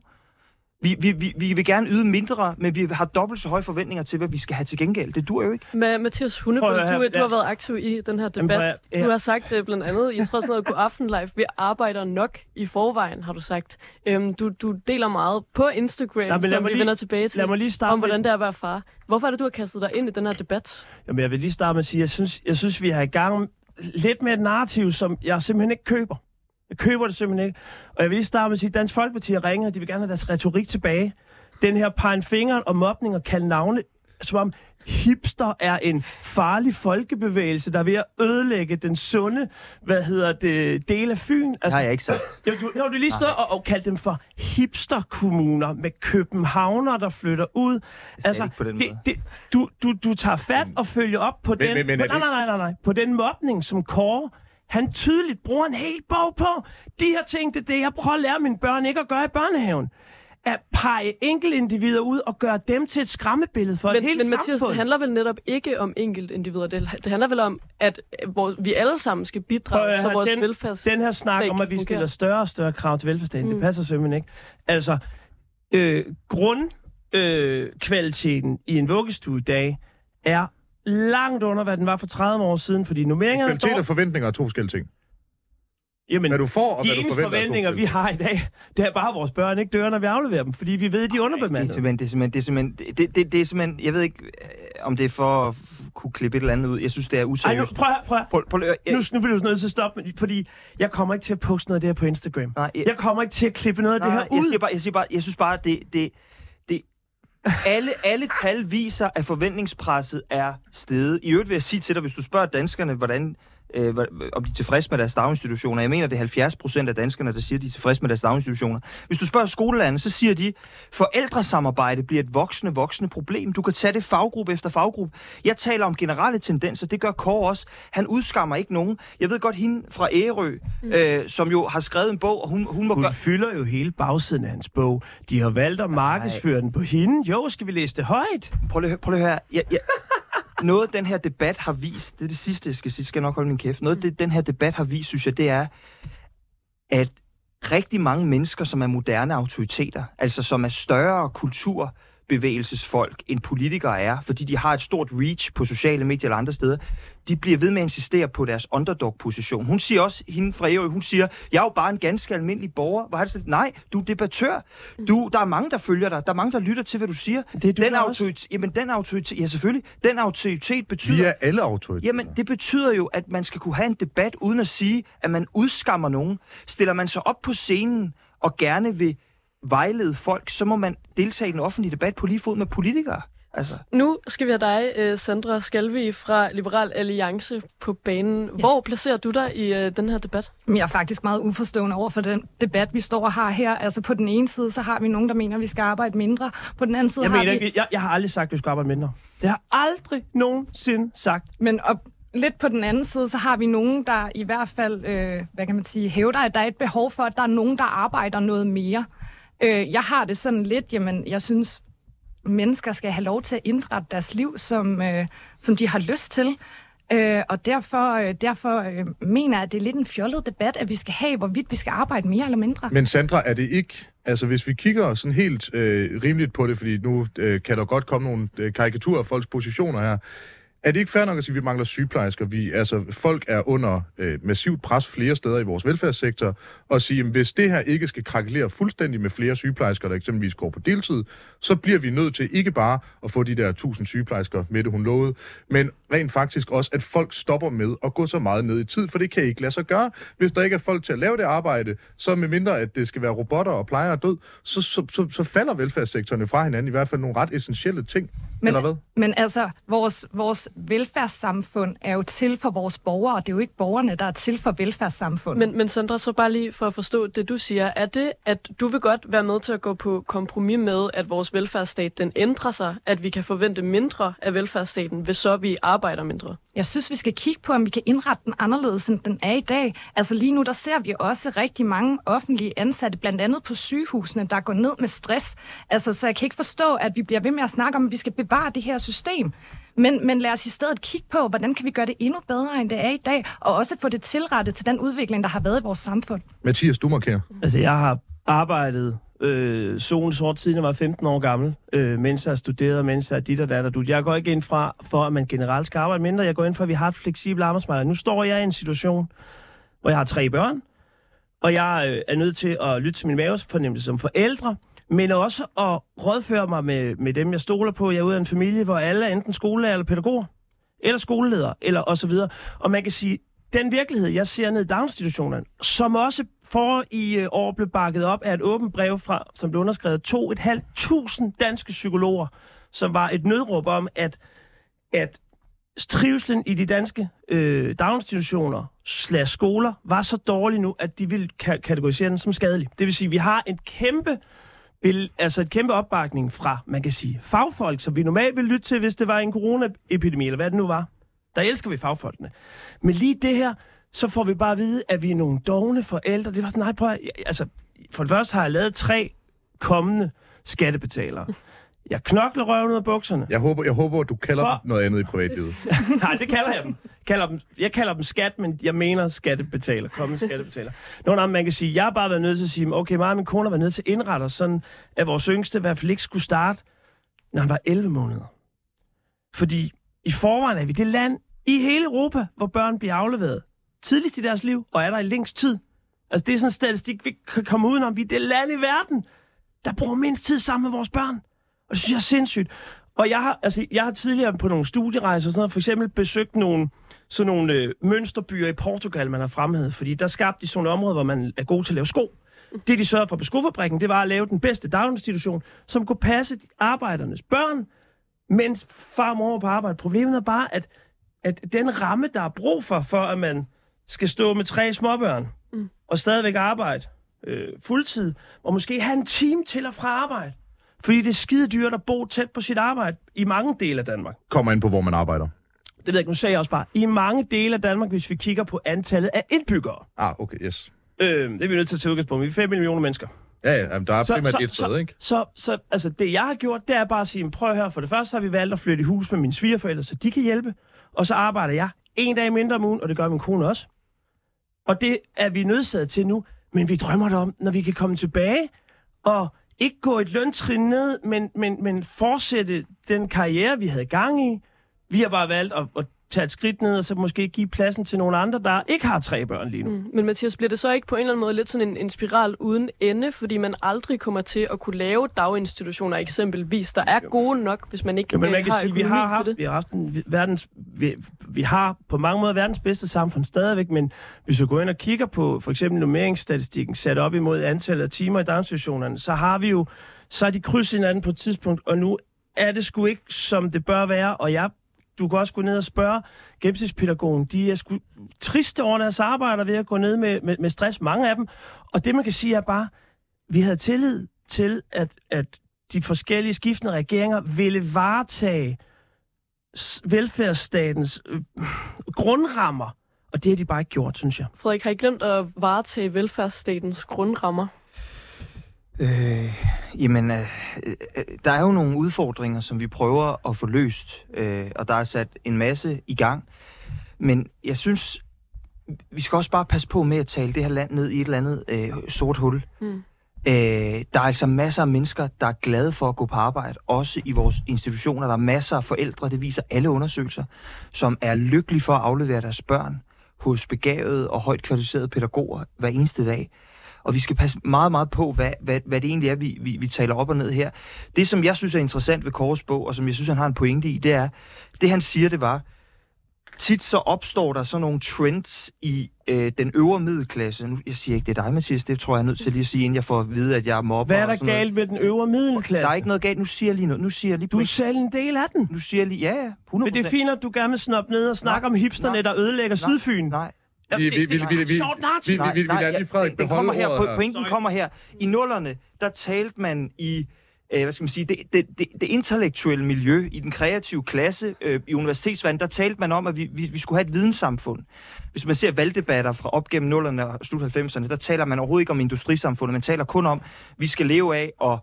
Vi, vi, vi, vi vil gerne yde mindre, men vi har dobbelt så høje forventninger til, hvad vi skal have til gengæld. Det dur jo ikke. Ma- Mathias Hundebøl, du, du har været aktiv i den her debat. Du har sagt uh, blandt andet, jeg tror sådan noget, God Aften Live, vi arbejder nok i forvejen, har du sagt. Um, du, du deler meget på Instagram, Nej, men som vi lige, vender tilbage til, lad mig lige starte om hvordan det er at være far. Hvorfor er det, du har kastet dig ind i den her debat? Jamen, jeg vil lige starte med at sige, jeg synes, jeg synes vi har i gang lidt med et narrativ, som jeg simpelthen ikke køber. Jeg køber det simpelthen ikke. Og jeg vil lige starte med at sige, at Dansk Folkeparti har ringet, de vil gerne have deres retorik tilbage. Den her pegen fingeren og mobning og kalde navne, som om hipster er en farlig folkebevægelse, der er ved at ødelægge den sunde, hvad hedder det, del af Fyn. Altså, har jeg ikke sagt. Jo, du, jo, du lige stået og, og kaldt dem for hipsterkommuner med københavner, der flytter ud. Altså, den det, det, du, du, du tager fat og følger op på men, den... Men, men, på, nej, nej, nej, nej, nej, på den mobning, som Kåre han tydeligt bruger en hel bog på. De her ting, det er det, jeg prøver at lære mine børn ikke at gøre i børnehaven at pege enkeltindivider ud og gøre dem til et skræmmebillede for men, et helt men, Mathias, det handler vel netop ikke om enkeltindivider. Det, det handler vel om, at vores, vi alle sammen skal bidrage, så vores den, velfærds... Den her snak om, at vi stiller større og større krav til velfærdsstaten, mm. det passer simpelthen ikke. Altså, øh, grundkvaliteten øh, i en vuggestue i dag er langt under, hvad den var for 30 år siden, fordi nummeringerne... Kvalitet og forventninger er to forskellige ting. Jamen, hvad du får, og de hvad du forventer, forventninger, vi har i dag, det er bare, at vores børn ikke dør, når vi afleverer dem, fordi vi ved, at de er underbemandede. Det er simpelthen, det er simpelthen, det er simpelthen, det, det, det er simpelthen jeg ved ikke, øh, om det er for at kunne klippe et eller andet ud. Jeg synes, det er useriøst. Ej, nu, prøv her, prøv. Prøv, prøv, jeg, nu, nu bliver du nødt til at stoppe, fordi jeg kommer ikke til at poste noget af det her på Instagram. Nej, jeg, jeg kommer ikke til at klippe noget af nej, det her ud. Jeg, siger bare, jeg, siger bare, jeg synes bare, det, det, det, alle, alle tal viser, at forventningspresset er steget. I øvrigt vil jeg sige til dig, hvis du spørger danskerne, hvordan øh, om de er tilfredse med deres daginstitutioner. Jeg mener, det er 70 procent af danskerne, der siger, at de er tilfredse med deres daginstitutioner. Hvis du spørger skolelandet, så siger de, forældresamarbejde bliver et voksende, voksende problem. Du kan tage det faggruppe efter faggruppe. Jeg taler om generelle tendenser, det gør Kåre også. Han udskammer ikke nogen. Jeg ved godt, hende fra Ærø, mm. øh, som jo har skrevet en bog, og hun, hun må Hun gøre... fylder jo hele bagsiden af hans bog. De har valgt at markedsføre den på hende. Jo, skal vi læse det højt? Prøv lige, prøv lige at høre. Jeg, jeg, noget, den her debat har vist, det er det sidste, jeg skal sige, skal jeg nok holde min kæft. Noget, det, den her debat har vist, synes jeg, det er, at rigtig mange mennesker, som er moderne autoriteter, altså som er større kultur, bevægelsesfolk, end politikere er, fordi de har et stort reach på sociale medier eller andre steder, de bliver ved med at insistere på deres underdog-position. Hun siger også, hende fra Ærø, hun siger, jeg er jo bare en ganske almindelig borger. Hvor har det sagt, nej, du er debattør. Du, der er mange, der følger dig. Der er mange, der lytter til, hvad du siger. Det er du den autoritet, jamen, den autoritet, ja selvfølgelig, den autoritet betyder... Vi er alle autoriteter. Jamen, det betyder jo, at man skal kunne have en debat, uden at sige, at man udskammer nogen. Stiller man sig op på scenen og gerne vil vejlede folk, så må man deltage i den offentlige debat på lige fod med politikere. Altså. Nu skal vi have dig, øh, Sandra Skalvi fra Liberal Alliance på banen. Ja. Hvor placerer du dig i uh, den her debat? Jeg er faktisk meget uforstående over for den debat, vi står og har her. Altså på den ene side, så har vi nogen, der mener, at vi skal arbejde mindre. På den anden side jeg har mener, vi... Jeg, jeg har aldrig sagt, at vi skal arbejde mindre. Det har aldrig nogensinde sagt. Men op, lidt på den anden side, så har vi nogen, der i hvert fald, øh, hvad kan man sige, hævder, at der er et behov for, at der er nogen, der arbejder noget mere. Øh, jeg har det sådan lidt, jamen, jeg synes, mennesker skal have lov til at indrette deres liv, som, øh, som de har lyst til. Øh, og derfor, øh, derfor øh, mener jeg, at det er lidt en fjollet debat, at vi skal have, hvorvidt vi skal arbejde mere eller mindre. Men Sandra, er det ikke Altså, hvis vi kigger sådan helt øh, rimeligt på det, fordi nu øh, kan der godt komme nogle øh, karikaturer af folks positioner her. Er det ikke fair nok at sige, at vi mangler sygeplejersker? Vi, altså, folk er under øh, massivt pres flere steder i vores velfærdssektor, og sige, at hvis det her ikke skal krakelere fuldstændig med flere sygeplejersker, der eksempelvis går på deltid, så bliver vi nødt til ikke bare at få de der 1000 sygeplejersker, med det hun lovede, men rent faktisk også, at folk stopper med at gå så meget ned i tid, for det kan ikke lade sig gøre. Hvis der ikke er folk til at lave det arbejde, så med mindre, at det skal være robotter og plejere død, så, så, så, så falder velfærdssektorerne fra hinanden, i hvert fald nogle ret essentielle ting. Men, eller hvad? men altså, vores, vores velfærdssamfund er jo til for vores borgere, og det er jo ikke borgerne, der er til for velfærdssamfundet. Men, men Sandra, så bare lige for at forstå det, du siger. Er det, at du vil godt være med til at gå på kompromis med, at vores velfærdsstat den ændrer sig, at vi kan forvente mindre af velfærdsstaten, hvis så vi arbejder mindre? Jeg synes, vi skal kigge på, om vi kan indrette den anderledes, end den er i dag. Altså lige nu, der ser vi også rigtig mange offentlige ansatte, blandt andet på sygehusene, der går ned med stress. Altså, så jeg kan ikke forstå, at vi bliver ved med at snakke om, at vi skal bevare det her system. Men, men lad os i stedet kigge på, hvordan kan vi gøre det endnu bedre, end det er i dag, og også få det tilrettet til den udvikling, der har været i vores samfund. Mathias, du markerer. Altså, jeg har arbejdet øh, solen sort, siden jeg var 15 år gammel, øh, mens jeg studerede, mens jeg dit og dat og du. Jeg går ikke ind fra, for at man generelt skal arbejde mindre. Jeg går ind for, at vi har et fleksibelt arbejdsmarked. Nu står jeg i en situation, hvor jeg har tre børn, og jeg øh, er nødt til at lytte til min mavefornemmelse som forældre, men også at rådføre mig med, med dem, jeg stoler på. Jeg er ude af en familie, hvor alle er enten skolelærer eller pædagoger, eller skoleleder, eller og så videre. Og man kan sige, den virkelighed, jeg ser ned i daginstitutionerne, som også for i øh, år blev bakket op af et åbent brev, fra, som blev underskrevet 2.500 danske psykologer, som var et nødråb om, at, at trivselen i de danske øh, daginstitutioner slash skoler var så dårlig nu, at de ville ka- kategorisere den som skadelig. Det vil sige, at vi har en kæmpe vil, altså et kæmpe opbakning fra, man kan sige, fagfolk, som vi normalt ville lytte til, hvis det var en coronaepidemi, eller hvad det nu var. Der elsker vi fagfolkene. Men lige det her, så får vi bare at vide, at vi er nogle dogne forældre. Det var sådan, nej, prøv at, altså, for det første har jeg lavet tre kommende skattebetalere. Jeg knokler røven ud af bukserne. Jeg håber, jeg håber du kalder For- dem noget andet i privatlivet. [LAUGHS] Nej, det kalder jeg dem. Kalder dem. Jeg kalder dem skat, men jeg mener skattebetaler. Kommende skattebetaler. Nogle af dem, man kan sige, jeg har bare været nødt til at sige, okay, mig og min kone har været nødt til at indrette os sådan, at vores yngste i hvert fald ikke skulle starte, når han var 11 måneder. Fordi i forvejen er vi det land i hele Europa, hvor børn bliver afleveret tidligst i deres liv, og er der i længst tid. Altså, det er sådan en statistik, vi kan komme udenom. Vi er det land i verden, der bruger mindst tid sammen med vores børn. Og det synes jeg er sindssygt. Og jeg har, altså, jeg har tidligere på nogle studierejser og sådan noget, for eksempel besøgt nogle, sådan nogle øh, mønsterbyer i Portugal, man har fremhævet, fordi der skabte de sådan nogle områder, hvor man er god til at lave sko. Det, de sørgede for på skofabrikken, det var at lave den bedste daginstitution, som kunne passe arbejdernes børn, mens far og mor var på arbejde. Problemet er bare, at, at den ramme, der er brug for, for at man skal stå med tre småbørn, mm. og stadigvæk arbejde øh, fuldtid, og måske have en time til og fra arbejde. Fordi det er skide dyrt at bo tæt på sit arbejde i mange dele af Danmark. Kommer ind på, hvor man arbejder. Det ved jeg ikke, nu sagde jeg også bare, i mange dele af Danmark, hvis vi kigger på antallet af indbyggere. Ah, okay, yes. Øh, det er vi nødt til at tage udgangspunkt. Vi er 5 millioner mennesker. Ja, ja, jamen, der er primært et sted, ikke? Så, så altså, det jeg har gjort, det er bare at sige, prøv høre, for det første har vi valgt at flytte i hus med mine svigerforældre, så de kan hjælpe. Og så arbejder jeg en dag mindre om ugen, og det gør min kone også. Og det er vi nødsaget til nu, men vi drømmer det om, når vi kan komme tilbage og ikke gå et løntrin ned, men, men, men fortsætte den karriere, vi havde gang i. Vi har bare valgt at, at tage et skridt ned, og så måske give pladsen til nogle andre, der ikke har tre børn lige nu. Mm. Men Mathias, bliver det så ikke på en eller anden måde lidt sådan en, en spiral uden ende, fordi man aldrig kommer til at kunne lave daginstitutioner eksempelvis, der er gode nok, hvis man ikke Jo, men øh, man kan har sige, vi har haft, vi har haft en verdens, vi, vi har på mange måder verdens bedste samfund stadigvæk, men hvis vi går ind og kigger på for eksempel nummeringsstatistikken sat op imod antallet af timer i daginstitutionerne, så har vi jo, så er de krydset hinanden på et tidspunkt, og nu er det sgu ikke, som det bør være, og jeg du kan også gå ned og spørge gennemsnitspædagogen. De er sgu triste over deres arbejder ved at gå ned med, med, med stress, mange af dem. Og det, man kan sige, er bare, vi havde tillid til, at, at de forskellige skiftende regeringer ville varetage velfærdsstatens øh, grundrammer. Og det har de bare ikke gjort, synes jeg. Frederik, har I glemt at varetage velfærdsstatens grundrammer? Øh, jamen, øh, øh, der er jo nogle udfordringer, som vi prøver at få løst, øh, og der er sat en masse i gang. Men jeg synes, vi skal også bare passe på med at tale det her land ned i et eller andet øh, sort hul. Mm. Øh, der er altså masser af mennesker, der er glade for at gå på arbejde, også i vores institutioner. Der er masser af forældre, det viser alle undersøgelser, som er lykkelige for at aflevere deres børn hos begavede og højt kvalificerede pædagoger hver eneste dag. Og vi skal passe meget, meget på, hvad, hvad, hvad det egentlig er, vi, vi, vi taler op og ned her. Det, som jeg synes er interessant ved Kåres bog, og som jeg synes, han har en pointe i, det er, det han siger, det var, tit så opstår der sådan nogle trends i øh, den øvre middelklasse. Nu, jeg siger ikke, det er dig, Mathias, det tror jeg er nødt til lige at sige, inden jeg får at vide, at jeg er mobber. Hvad er der galt med den øvre middelklasse? Der er ikke noget galt. Nu siger jeg lige noget. Nu siger jeg lige... Du er selv en del af den. Nu siger jeg lige... Ja, ja. 100%. Men det er fint, at du gerne vil snoppe ned og snakke Nej, om hipsterne, nej, der ødelægger nej, Sydfyn. Nej, Vi- det- vi- vi- det er vi- vi- vi- vi- Frederik det, det kommer beholde her. ordet her. Pointen kommer her. I nullerne, der talte man i øh, hvad skal man sige, det, det, det, det intellektuelle miljø, i den kreative klasse, øh, i universitetsvand, der talte man om, at vi, vi, vi skulle have et videnssamfund. Hvis man ser valgdebatter fra op gennem nullerne og slut 90'erne, der taler man overhovedet ikke om industrisamfundet, man taler kun om, at vi skal leve af at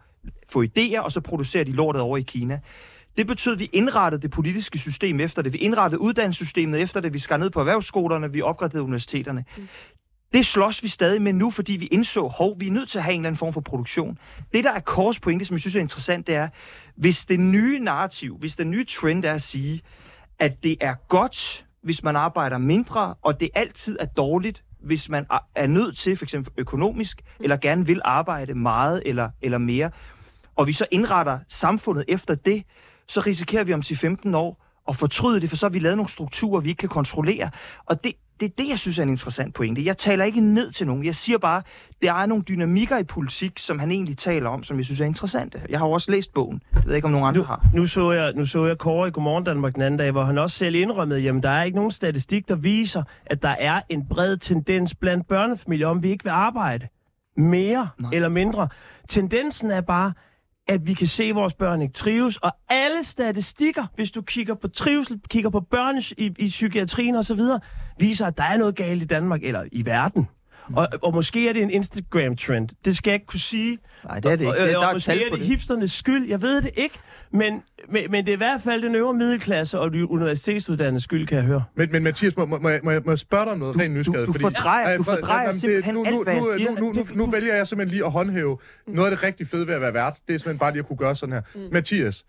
få idéer, og så producere de lortet over i Kina. Det betød, at vi indrettede det politiske system efter det. Vi indrettede uddannelsessystemet efter det. Vi skar ned på erhvervsskolerne. Vi opgraderede universiteterne. Det slås vi stadig med nu, fordi vi indså, hov, vi er nødt til at have en eller anden form for produktion. Det, der er Kors pointe, som jeg synes er interessant, det er, hvis det nye narrativ, hvis den nye trend er at sige, at det er godt, hvis man arbejder mindre, og det altid er dårligt, hvis man er- er nødt til, for eksempel økonomisk, eller gerne vil arbejde meget eller, eller mere, og vi så indretter samfundet efter det, så risikerer vi om 10-15 år at fortryde det, for så har vi lavet nogle strukturer, vi ikke kan kontrollere. Og det, det er det, jeg synes er en interessant pointe. Jeg taler ikke ned til nogen. Jeg siger bare, der er nogle dynamikker i politik, som han egentlig taler om, som jeg synes er interessante. Jeg har jo også læst bogen. Jeg ved ikke, om nogen andre har. Nu så jeg, nu så jeg Kåre i Godmorgen Danmark den anden dag, hvor han også selv indrømmede, jamen der er ikke nogen statistik, der viser, at der er en bred tendens blandt børnefamilier, om vi ikke vil arbejde mere Nej. eller mindre. Tendensen er bare, at vi kan se, at vores børn ikke trives, og alle statistikker, hvis du kigger på trivsel, kigger på børn i, i psykiatrien osv., viser, at der er noget galt i Danmark, eller i verden. Og, og måske er det en Instagram-trend. Det skal jeg ikke kunne sige. Nej, det er det ikke. Og, Det, og, der og er måske er det det. hipsternes skyld. Jeg ved det ikke. Men, men, men det er i hvert fald den øvre middelklasse og de universitetsuddannede skyld, kan jeg høre. Men, men Mathias, må, må, må, må, jeg, må jeg spørge dig om noget rent nysgerrigt? du fordrejer- Ej, du for- fordrejer jamen, simpelthen nu, alt, nu, hvad jeg nu, siger. Nu, nu, nu, nu vælger jeg simpelthen lige at håndhæve noget af det rigtig fede ved at være vært. Det er simpelthen bare lige at kunne gøre sådan her. Mm. Mathias,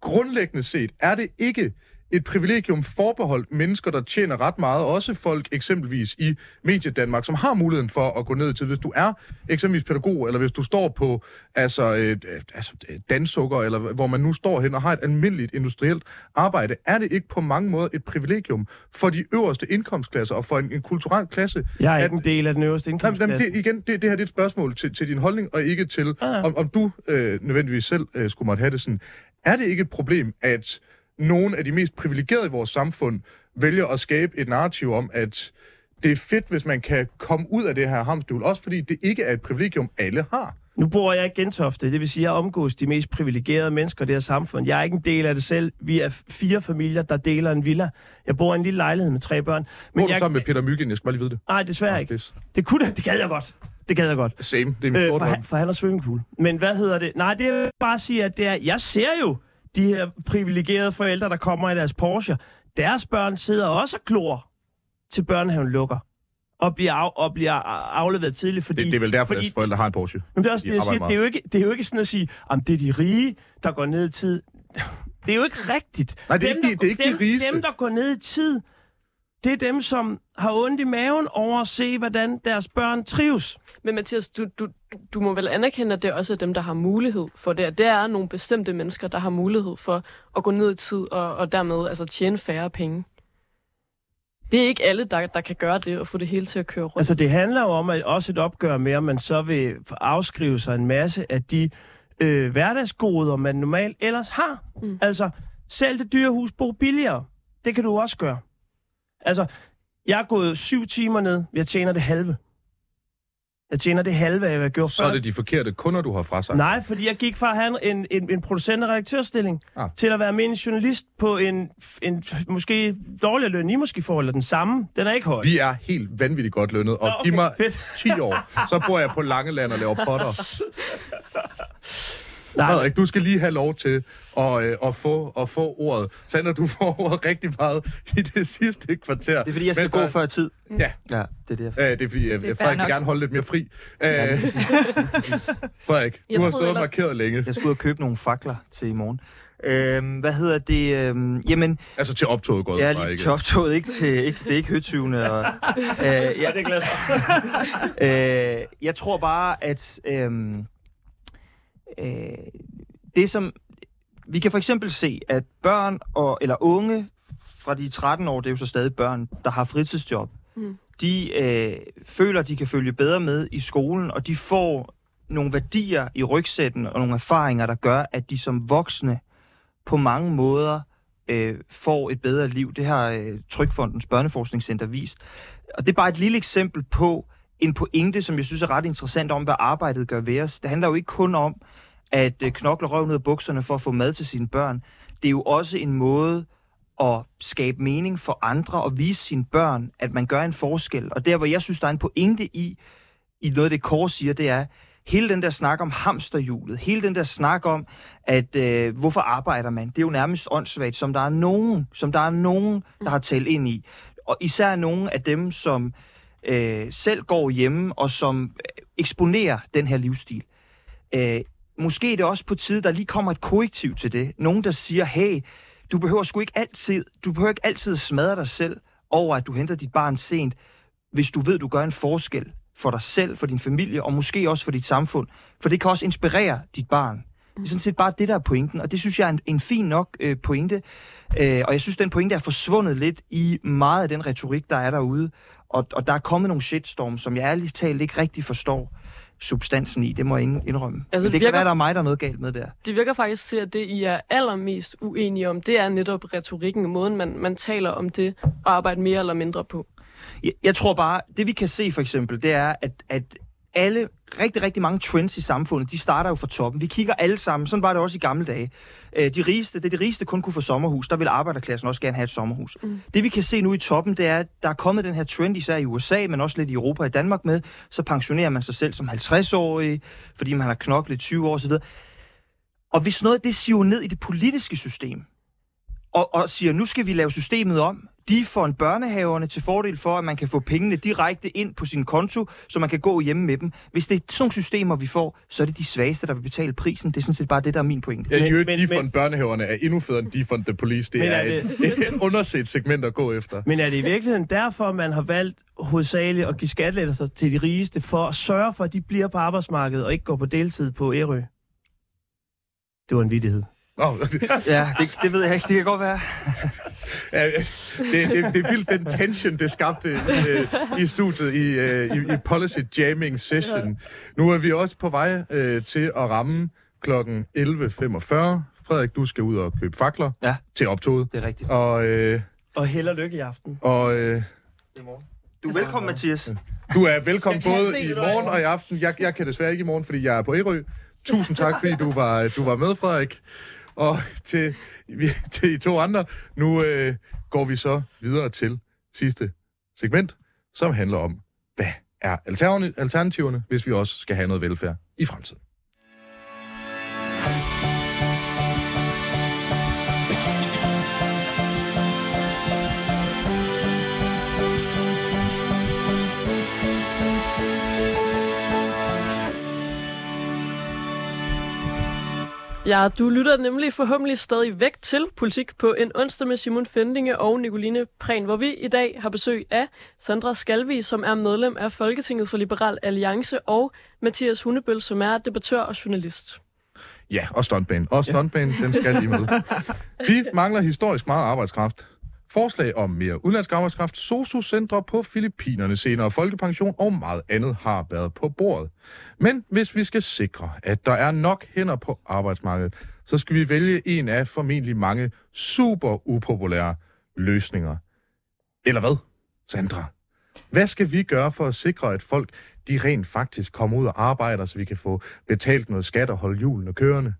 grundlæggende set, er det ikke et privilegium forbeholdt mennesker, der tjener ret meget, også folk eksempelvis i Medie Danmark, som har muligheden for at gå ned til, hvis du er eksempelvis pædagog, eller hvis du står på altså, øh, altså, dansukker, eller hvor man nu står hen og har et almindeligt industrielt arbejde, er det ikke på mange måder et privilegium for de øverste indkomstklasser og for en, en kulturel klasse, Jeg er at- ikke en del af den øverste Jamen, jamen, indkomstklasse. det, igen, det, det her det er et spørgsmål til, til din holdning, og ikke til, ja. om, om du øh, nødvendigvis selv øh, skulle måtte have det sådan. Er det ikke et problem, at nogle af de mest privilegerede i vores samfund vælger at skabe et narrativ om, at det er fedt, hvis man kan komme ud af det her hamsterhjul, også fordi det ikke er et privilegium, alle har. Nu bor jeg i Gentofte, det vil sige, at jeg omgås de mest privilegerede mennesker i det her samfund. Jeg er ikke en del af det selv. Vi er fire familier, der deler en villa. Jeg bor i en lille lejlighed med tre børn. Men Men du jeg, sammen med Peter Myggen, jeg skal bare lige vide det. nej, desværre Nå, ikke. det er Det kunne det, det gad jeg godt. Det gad jeg godt. Same, det er min Øh, for, han, for han har swimmingpool. Men hvad hedder det? Nej, det er bare at sige, at det er, jeg ser jo de her privilegerede forældre, der kommer i deres Porsche. Deres børn sidder også og glor til børnehaven lukker. Og bliver, af, og bliver afleveret tidligt, fordi... Det, det er vel derfor, fordi, at forældre har en Porsche. Men det er også de det, jeg siger. Det er, jo ikke, det er jo ikke sådan at sige, om det er de rige, der går ned i tid. Det er jo ikke rigtigt. Nej, det er dem, ikke de- det er ikke de dem, rigeste. Dem, der går ned i tid, det er dem, som har ondt i maven over at se, hvordan deres børn trives. Men Mathias, du, du, du må vel anerkende, at det også er dem, der har mulighed for det. Det er nogle bestemte mennesker, der har mulighed for at gå ned i tid og, og dermed altså, tjene færre penge. Det er ikke alle, der, der kan gøre det og få det hele til at køre rundt. Altså, det handler jo om at også et opgør med, at man så vil afskrive sig en masse af de øh, hverdagsgoder, man normalt ellers har. Mm. Altså, selv det dyre hus bo billigere. Det kan du også gøre. Altså, jeg er gået syv timer ned. Jeg tjener det halve. Jeg tjener det halve af, hvad jeg gjorde Så før. er det de forkerte kunder, du har frasagt. Nej, fordi jeg gik fra at have en, en, en producent- og redaktørstilling Ah. til at være almindelig journalist på en, en måske dårligere løn, I måske får, eller den samme. Den er ikke høj. Vi er helt vanvittigt godt lønnet, og Nå, giv mig fedt. 10 år, så bor jeg på [LAUGHS] Langeland og laver potter. [LAUGHS] Nej. Frederik, du skal lige have lov til at, øh, at, få, at få ordet. Sandra, du får ordet rigtig meget i det sidste kvarter. Det er fordi, jeg skal Men, gå før tid. Ja. Ja, det er det. Æh, det er fordi, det er Frederik vil gerne holde lidt mere fri. Æh, [LAUGHS] Frederik, du har stået markeret længe. Jeg skulle ud og købe nogle fakler til i morgen. Øhm, hvad hedder det? Øhm, jamen... Altså til optoget går det Ja, lige til optoget, ikke til, ikke, det er ikke høtyvene. Og, [LAUGHS] øh, jeg, det er glad øh, Jeg tror bare, at øhm, øh, det som... Vi kan for eksempel se, at børn og, eller unge fra de 13 år, det er jo så stadig børn, der har fritidsjob, mm. de øh, føler, de kan følge bedre med i skolen, og de får nogle værdier i rygsætten og nogle erfaringer, der gør, at de som voksne på mange måder øh, får et bedre liv. Det har øh, Trykfondens Børneforskningscenter vist. Og det er bare et lille eksempel på en pointe, som jeg synes er ret interessant om, hvad arbejdet gør ved os. Det handler jo ikke kun om at øh, knokle røven ud af bukserne for at få mad til sine børn. Det er jo også en måde at skabe mening for andre og vise sine børn, at man gør en forskel. Og der, hvor jeg synes, der er en pointe i, i noget, det Kåre siger, det er, hele den der snak om hamsterhjulet, hele den der snak om, at øh, hvorfor arbejder man, det er jo nærmest åndssvagt, som der er nogen, som der er nogen, der har talt ind i. Og især nogen af dem, som øh, Øh, selv går hjemme og som øh, eksponerer den her livsstil. Øh, måske er det også på tide, der lige kommer et korrektiv til det. Nogen, der siger, hey, du behøver sgu ikke altid, du behøver ikke altid smadre dig selv over, at du henter dit barn sent, hvis du ved, du gør en forskel for dig selv, for din familie, og måske også for dit samfund. For det kan også inspirere dit barn. Det er sådan set bare det, der er pointen, og det synes jeg er en, en fin nok øh, pointe. Øh, og jeg synes, den pointe er forsvundet lidt i meget af den retorik, der er derude. Og, og der er kommet nogle shitstorm, som jeg ærligt talt ikke rigtig forstår substansen i. Det må jeg indrømme. Altså, det, det virker, kan være, der er mig, der er noget galt med der. Det virker faktisk til, at det, I er allermest uenige om, det er netop retorikken, måden man, man taler om det, og arbejder mere eller mindre på. Jeg, jeg tror bare, det vi kan se for eksempel, det er, at, at alle, rigtig, rigtig mange trends i samfundet, de starter jo fra toppen. Vi kigger alle sammen, sådan var det også i gamle dage. Øh, de rigeste, det de rigeste kun kunne få sommerhus, der vil arbejderklassen også gerne have et sommerhus. Mm. Det vi kan se nu i toppen, det er, at der er kommet den her trend, især i USA, men også lidt i Europa og i Danmark med, så pensionerer man sig selv som 50-årig, fordi man har knoklet 20 år osv. Og hvis noget det siver ned i det politiske system, og, og siger, nu skal vi lave systemet om, de får en børnehaverne til fordel for, at man kan få pengene direkte ind på sin konto, så man kan gå hjemme med dem. Hvis det er sådan nogle systemer, vi får, så er det de svageste, der vil betale prisen. Det er sådan set bare det, der er min pointe. Ja, men, men, defund børnehaverne er endnu federe end defund the police. Det er, er det... et, et underset segment at gå efter. Men er det i virkeligheden derfor, man har valgt hovedsageligt at give skattelettelser til de rigeste, for at sørge for, at de bliver på arbejdsmarkedet og ikke går på deltid på Ærø? Det var en vidighed. Oh. [LAUGHS] ja, det, det ved jeg ikke. Det kan godt være. [LAUGHS] ja, det, det, det er vildt, den tension, det skabte i, i studiet i, øh, i, i Policy Jamming Session. Nu er vi også på vej øh, til at ramme klokken 11.45. Frederik, du skal ud og købe fakler ja, til optoget. det er rigtigt. Og, øh, og held og lykke i aften. Og, øh, du er velkommen, Mathias. Du er velkommen både i morgen og i aften. Jeg, jeg kan desværre ikke i morgen, fordi jeg er på Ærø. Tusind tak, fordi du var, du var med, Frederik. Og til, [LAUGHS] til I to andre, nu øh, går vi så videre til sidste segment, som handler om, hvad er alternativerne, hvis vi også skal have noget velfærd i fremtiden. Ja, du lytter nemlig forhåbentlig stadig væk til Politik på en onsdag med Simon Fendinge og Nicoline Prehn, hvor vi i dag har besøg af Sandra Skalvi, som er medlem af Folketinget for Liberal Alliance, og Mathias Hundebøl, som er debattør og journalist. Ja, og stuntbane. Og stuntbane, ja. den skal lige med. [LAUGHS] Vi mangler historisk meget arbejdskraft. Forslag om mere udenlandsk arbejdskraft, SOSU-centre på Filippinerne, senere folkepension og meget andet har været på bordet. Men hvis vi skal sikre, at der er nok hænder på arbejdsmarkedet, så skal vi vælge en af formentlig mange super upopulære løsninger. Eller hvad, Sandra? Hvad skal vi gøre for at sikre, at folk de rent faktisk kommer ud og arbejder, så vi kan få betalt noget skat og holde hjulene kørende?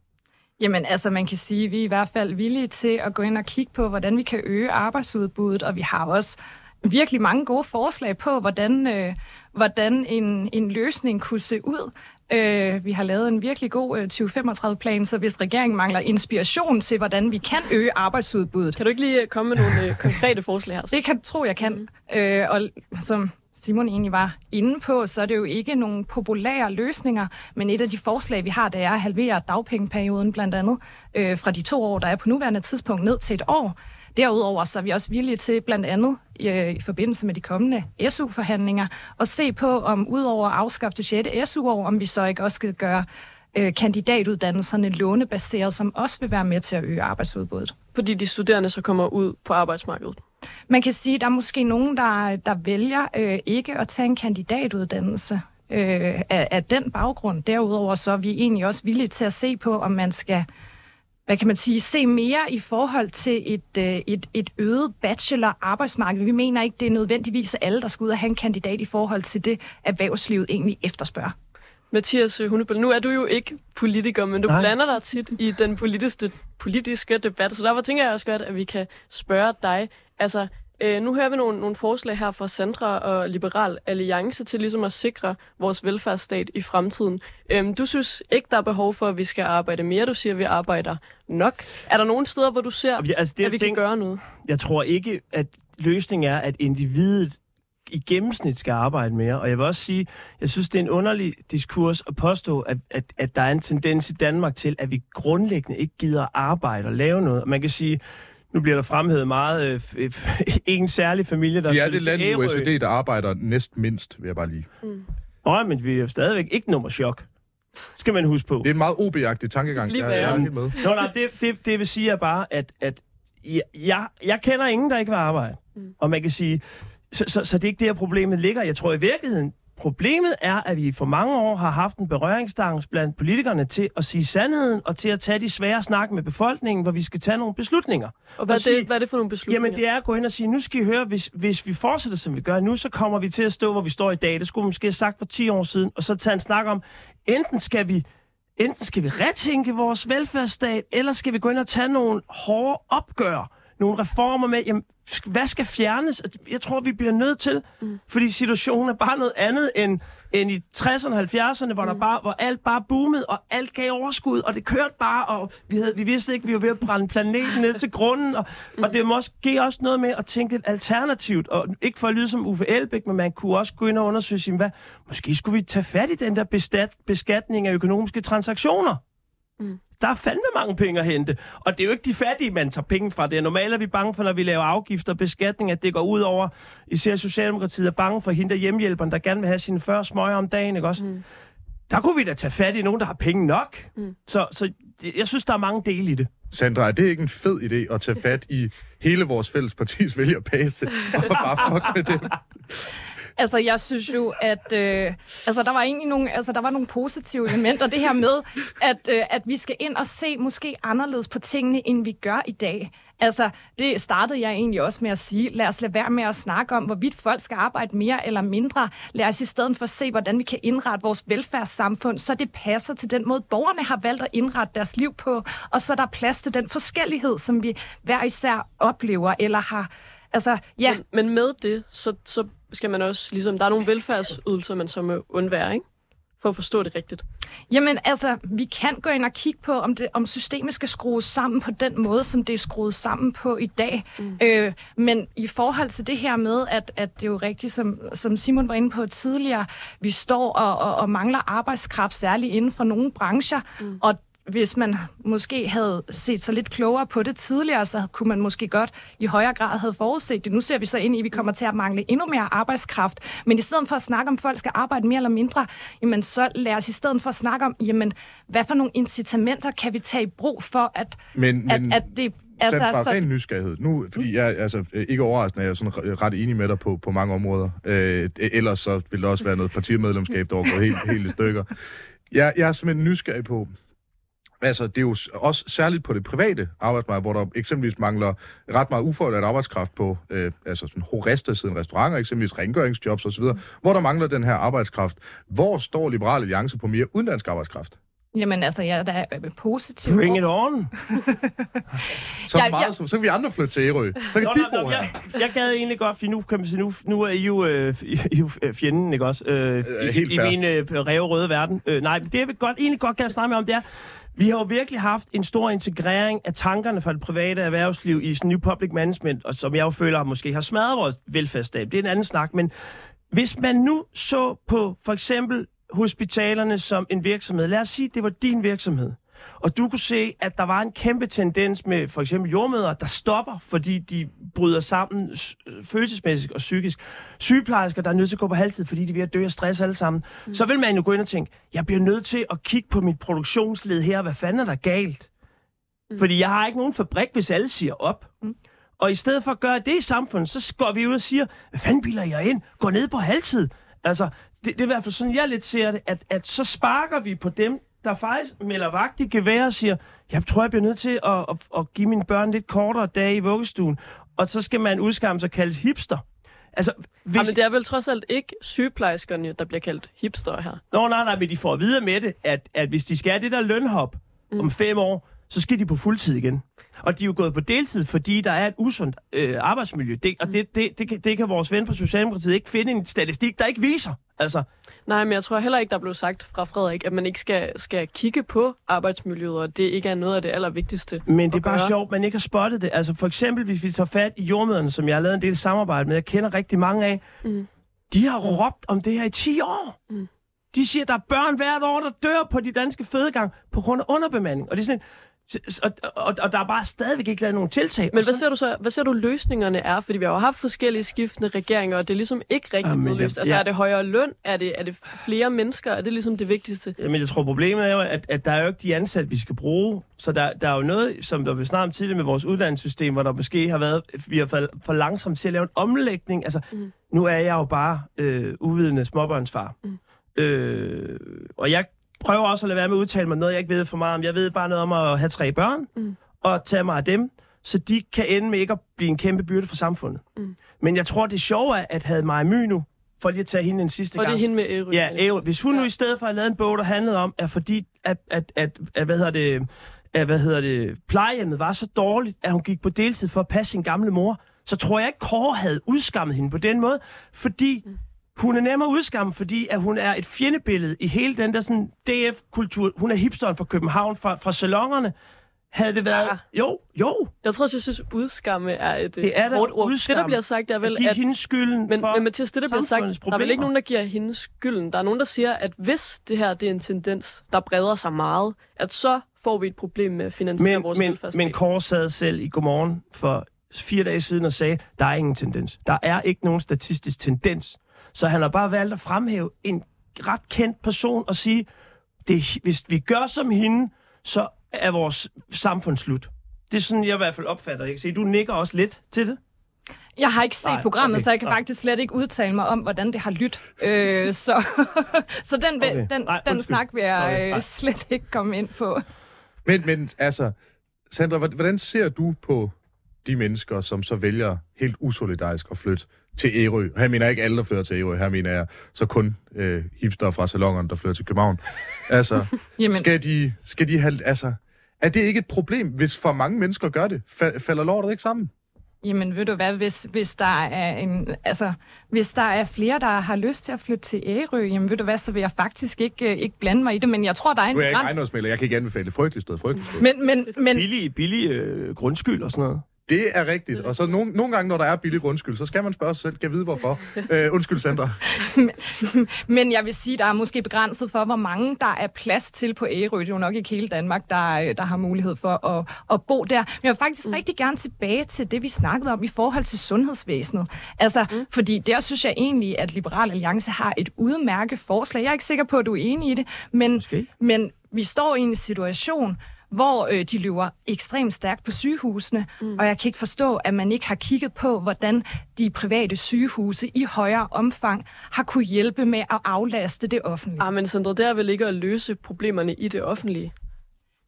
Jamen altså, man kan sige, at vi er i hvert fald villige til at gå ind og kigge på, hvordan vi kan øge arbejdsudbuddet, og vi har også virkelig mange gode forslag på, hvordan, øh, hvordan en, en løsning kunne se ud. Øh, vi har lavet en virkelig god øh, 2035-plan, så hvis regeringen mangler inspiration til, hvordan vi kan øge arbejdsudbuddet, Kan du ikke lige øh, komme med nogle øh, konkrete forslag her? det kan tro, jeg kan. Øh, og som Simon egentlig var inde på, så er det jo ikke nogle populære løsninger, men et af de forslag, vi har, det er at halvere dagpengeperioden blandt andet øh, fra de to år, der er på nuværende tidspunkt, ned til et år. Derudover så er vi også villige til blandt andet øh, i forbindelse med de kommende SU-forhandlinger at se på, om udover at afskaffe det 6. SU-år, om vi så ikke også skal gøre øh, kandidatuddannelserne lånebaseret, som også vil være med til at øge arbejdsudbuddet. Fordi de studerende så kommer ud på arbejdsmarkedet. Man kan sige, at der er måske nogen, der, der vælger øh, ikke at tage en kandidatuddannelse øh, af, af den baggrund. Derudover så er vi egentlig også villige til at se på, om man skal hvad kan man sige, se mere i forhold til et, øh, et, et øget bachelor-arbejdsmarked. Vi mener ikke, det er nødvendigvis alle, der skal ud og have en kandidat i forhold til det, erhvervslivet egentlig efterspørger. Mathias Hundebøl, nu er du jo ikke politiker, men du Nej. Blander dig tit i den politiske, politiske debat, så derfor tænker jeg også godt, at vi kan spørge dig. Altså, øh, nu hører vi nogle, nogle forslag her fra Sandra og Liberal Alliance til ligesom at sikre vores velfærdsstat i fremtiden. Øhm, du synes ikke, der er behov for, at vi skal arbejde mere. Du siger, at vi arbejder nok. Er der nogle steder, hvor du ser, Ja, altså det, at vi kan tænker, gøre noget? jeg tror ikke, at løsningen er, at individet i gennemsnit skal arbejde mere. Og jeg vil også sige, jeg synes, det er en underlig diskurs at påstå, at, at, at der er en tendens i Danmark til, at vi grundlæggende ikke gider at arbejde og lave noget. Og man kan sige, nu bliver der fremhævet meget øh, f- [LAUGHS] en særlig familie, der Vi er det land i. OECD, der arbejder næst mindst, vil jeg bare lige. Nå, men vi er jo stadigvæk ikke nummer chok. Skal man huske på. Det er en meget OB-agtig tankegang. Lige Jeg, jeg er med. Nå, nej, det, det, det vil sige er bare, at, at jeg, jeg, jeg kender ingen, der ikke vil arbejde. Mm. Og man kan sige, så, så, så det er ikke der, problemet ligger. Jeg tror i virkeligheden, problemet er, at vi for mange år har haft en berøringsstang blandt politikerne til at sige sandheden og til at tage de svære snak med befolkningen, hvor vi skal tage nogle beslutninger. Og hvad, er sige- det, hvad er det for nogle beslutninger? Jamen, det er at gå ind og sige, nu skal I høre, hvis, hvis vi fortsætter, som vi gør nu, så kommer vi til at stå, hvor vi står i dag. Det skulle vi måske have sagt for 10 år siden, og så tage en snak om, enten skal vi enten skal vi retænke vores velfærdsstat, eller skal vi gå ind og tage nogle hårde opgør, nogle reformer med, jamen, hvad skal fjernes? Jeg tror, vi bliver nødt til, mm. fordi situationen er bare noget andet end, end i 60'erne og 70'erne, hvor, der bare, hvor alt bare boomede, og alt gav overskud, og det kørte bare, og vi, havde, vi vidste ikke, vi var ved at brænde planeten ned til grunden, og, mm. og det måske også noget med at tænke lidt alternativt, og ikke for at lyde som Uffe Elbæk, men man kunne også gå ind og undersøge, sige, hvad, måske skulle vi tage fat i den der bestat, beskatning af økonomiske transaktioner. Der er fandme mange penge at hente. Og det er jo ikke de fattige, man tager penge fra. Det er normalt, at vi er bange for, når vi laver afgifter og beskatning, at det går ud over, især Socialdemokratiet er bange for hende der hjemmehjælperen, der gerne vil have sine 40 smøger om dagen, ikke også? Mm. Der kunne vi da tage fat i nogen, der har penge nok. Mm. Så, så jeg synes, der er mange dele i det. Sandra, er det ikke en fed idé at tage fat i hele vores fælles partis vælgerbase og [LAUGHS] bare fuck med det? Altså, jeg synes jo, at øh, altså, der var egentlig nogle, altså, der var nogle positive elementer. Det her med, at, øh, at vi skal ind og se måske anderledes på tingene, end vi gør i dag. Altså, det startede jeg egentlig også med at sige. Lad os lade være med at snakke om, hvorvidt folk skal arbejde mere eller mindre. Lad os i stedet for se, hvordan vi kan indrette vores velfærdssamfund, så det passer til den måde, borgerne har valgt at indrette deres liv på, og så der er plads til den forskellighed, som vi hver især oplever eller har. Altså, ja, Men, men med det, så, så skal man også, ligesom, der er nogle velfærdsydelser, man så må undvære, ikke? For at forstå det rigtigt. Jamen altså, vi kan gå ind og kigge på, om, det, om systemet skal skrues sammen på den måde, som det er skruet sammen på i dag. Mm. Øh, men i forhold til det her med, at, at det er jo rigtigt, som, som Simon var inde på tidligere, vi står og, og, og mangler arbejdskraft, særligt inden for nogle brancher, mm. og hvis man måske havde set sig lidt klogere på det tidligere, så kunne man måske godt i højere grad have forudset det. Nu ser vi så ind i, at vi kommer til at mangle endnu mere arbejdskraft. Men i stedet for at snakke om, at folk skal arbejde mere eller mindre, jamen så lad os i stedet for at snakke om, jamen, hvad for nogle incitamenter kan vi tage i brug for, at, Men, at, men at det... altså, Altså, Sandra, ren nysgerrighed. Nu, fordi jeg altså, ikke overraskende, jeg er sådan re- ret enig med dig på, på mange områder. Øh, ellers så vil der også være noget partimedlemskab, der var gået helt, helt i stykker. Jeg, jeg er simpelthen nysgerrig på, Altså, det er jo også særligt på det private arbejdsmarked, hvor der eksempelvis mangler ret meget ufaglært arbejdskraft på, øh, altså sådan horesta siden restauranter, eksempelvis rengøringsjobs osv., hvor der mangler den her arbejdskraft. Hvor står Liberale Alliance på mere udenlandsk arbejdskraft? Jamen altså, jeg er da positiv. Bring it on. Så Ja, meget, ja. Så, så kan vi andre flytte til Ærø. Så kan Nå, de nå, bo nå, her. jeg, jeg gad egentlig godt, for nu, kan man sige, nu, nu er I jo, øh, [LAUGHS] I jo øh, fjenden, ikke også? Øh, Øh, i, helt I fair. min øh, ræve-røde verden. Øh, nej, men det jeg vil godt, egentlig godt gad snakke med om, det er, vi har jo virkelig haft en stor integrering af tankerne fra det private erhvervsliv i sådan New Public Management, og som jeg jo føler måske har smadret vores velfærdsstat. Det er en anden snak, men hvis man nu så på for eksempel hospitalerne som en virksomhed, lad os sige, det var din virksomhed, og du kunne se, at der var en kæmpe tendens med for eksempel jordmøder, der stopper, fordi de bryder sammen s- følelsesmæssigt og psykisk. Sygeplejersker, der er nødt til at gå på halvtid, fordi de er ved at dø af stress alle sammen. Mm. Så vil man jo gå ind og tænke, jeg bliver nødt til at kigge på mit produktionsled her. Hvad fanden er der galt? Mm. Fordi jeg har ikke nogen fabrik, hvis alle siger op. Mm. Og i stedet for at gøre det i samfundet, så går vi ud og siger, hvad fanden bilder jeg ind? Gå ned på halvtid. Altså, det, det er i hvert fald sådan, jeg lidt ser det, at, at så sparker vi på dem, der faktisk melder vagt i gevær og siger, jeg tror, jeg bliver nødt til at, at, at give mine børn lidt kortere dage i vuggestuen. Og så skal man udskamme sig kaldes hipster. Altså, hvis... Ja, men det er vel trods alt ikke sygeplejerskerne, der bliver kaldt hipster her. Nå, nej, nej, men de får vide med det, at, at hvis de skal have det der lønhop mm. om fem år, så skal de på fuldtid igen. Og de er jo gået på deltid, fordi der er et usundt øh, arbejdsmiljø. Det, og det, det, det, kan, det kan vores ven fra Socialdemokratiet ikke finde en statistik, der ikke viser. Altså, Nej, men jeg tror heller ikke, der blev sagt fra Frederik, at man ikke skal, skal kigge på arbejdsmiljøet, og det ikke er noget af det allervigtigste men det er bare gøre. sjovt, man ikke har spottet det. Altså for eksempel, hvis vi tager fat i jordmøderne, som jeg har lavet en del samarbejde med, jeg kender rigtig mange af, Mm. de har råbt om det her i 10 år. Mm. De siger, at der er børn hvert år, der dør på de danske fødegang på grund af underbemanding. Og det er sådan, og, og, og der er bare stadigvæk ikke lavet nogen tiltag. Men Og hvad så- ser du så, hvad ser du løsningerne er? Fordi vi har jo haft forskellige skiftende regeringer, og det er ligesom ikke rigtig Jamen, blevet løst. Altså ja. er det højere løn? Er det, er det flere mennesker? Er det ligesom det vigtigste? Men jeg tror, problemet er jo, at, at der er jo ikke de ansatte, vi skal bruge. Så der, der er jo noget, som der blev snakket om tidligere med vores uddannelsessystem, hvor der måske har været, vi har for, for langsomt til at lave en omlægning. Altså, mm. nu er jeg jo bare øh, uvidende småbørnsfar. Mm. Øh, og jeg prøver også at lade være med at udtale mig noget, jeg ikke ved for meget om. Jeg ved bare noget om at have tre børn, mm. og tage mig af dem, så de kan ende med ikke at blive en kæmpe byrde for samfundet. Mm. Men jeg tror, det sjove er, at havde Maja My nu, for lige at tage hende en sidste Og det gang. er hende med Ærø. Ja, Ærø. Hvis hun nu Ja. i stedet for at have lavet en bog, der handlede om, at fordi, at, at, at, at hvad hedder det, at, hvad hedder det, plejehjemmet var så dårligt, at hun gik på deltid for at passe sin gamle mor, så tror jeg ikke, Kåre havde udskammet hende på den måde, fordi hun er nemmere udskammet, fordi at hun er et fjendebillede i hele den der sådan DF-kultur. Hun er hipsteren fra København, fra, fra salongerne. Havde det været... Ja. Jo, jo. Jeg tror også, jeg synes, udskamme er et Det er da hårdt ord. Det, udskamme. der bliver sagt, er vel, at... hende skylden Men, for men Mathias, det der bliver sagt, samfundets der er vel problemer. ikke nogen, der giver hende skylden. Der er nogen, der siger, at hvis det her det er en tendens, der breder sig meget, at så får vi et problem med at finansiere Men, vores men, men Kåre sad selv i Godmorgen for fire dage siden og sagde, der er ingen tendens. Der er ikke nogen statistisk tendens. Så han har bare valgt at fremhæve en ret kendt person og sige, det, hvis vi gør som hende, så er vores samfund slut. Det er sådan, jeg i hvert fald opfatter det. Se, du nikker også lidt til det. Jeg har ikke set Nej, programmet, okay. så jeg kan Nej. faktisk slet ikke udtale mig om, hvordan det har lyttet. Øh, så [LAUGHS] så den, Okay. okay. den, Nej, den snak vil jeg Sorry. Øh, slet ikke komme ind på. Men, men altså, Sandra, hvordan- hvordan ser du på de mennesker, som så vælger helt usolidarisk at flytte til Ærø? Her mener jeg ikke alle, der flytter til Ærø. Her mener jeg så kun øh, hipster fra salongerne, der flytter til København. [LAUGHS] Altså, skal de, skal de have... Altså, er det ikke et problem, hvis for mange mennesker gør det? Fa- falder lortet ikke sammen? Jamen, ved du hvad, hvis, hvis, der er en, altså, hvis der er flere, der har lyst til at flytte til Ærø, jamen ved du hvad, så vil jeg faktisk ikke, øh, ikke blande mig i det, men jeg tror, der er en Nu er jeg ikke ejendomsmælder, jeg kan ikke anbefale det. Frygteligt sted, frygteligt sted. Men, men, men, Billig, billig øh, grundskyld og sådan noget. Det er rigtigt. Og så nogle, nogle gange, når der er billig undskyld, så skal man spørge sig selv, kan jeg vide hvorfor? Øh, undskyld, Sandra. [LAUGHS] men jeg vil sige, der er måske begrænset for, hvor mange der er plads til på Ærø. Det er jo nok ikke hele Danmark, der, øh, der har mulighed for at, at bo der. Men jeg vil faktisk mm. rigtig gerne tilbage til det, vi snakkede om i forhold til sundhedsvæsenet. Altså, mm. fordi der synes jeg egentlig, at Liberal Alliance har et udmærket forslag. Jeg er ikke sikker på, at du er enig i det, men, Måske. men vi står i en situation, hvor øh, de løber ekstremt stærkt på sygehusene, mm. og jeg kan ikke forstå, at man ikke har kigget på, hvordan de private sygehuse i højere omfang har kunne hjælpe med at aflaste det offentlige. Ah, men Sandra, det er vel ikke at løse problemerne i det offentlige?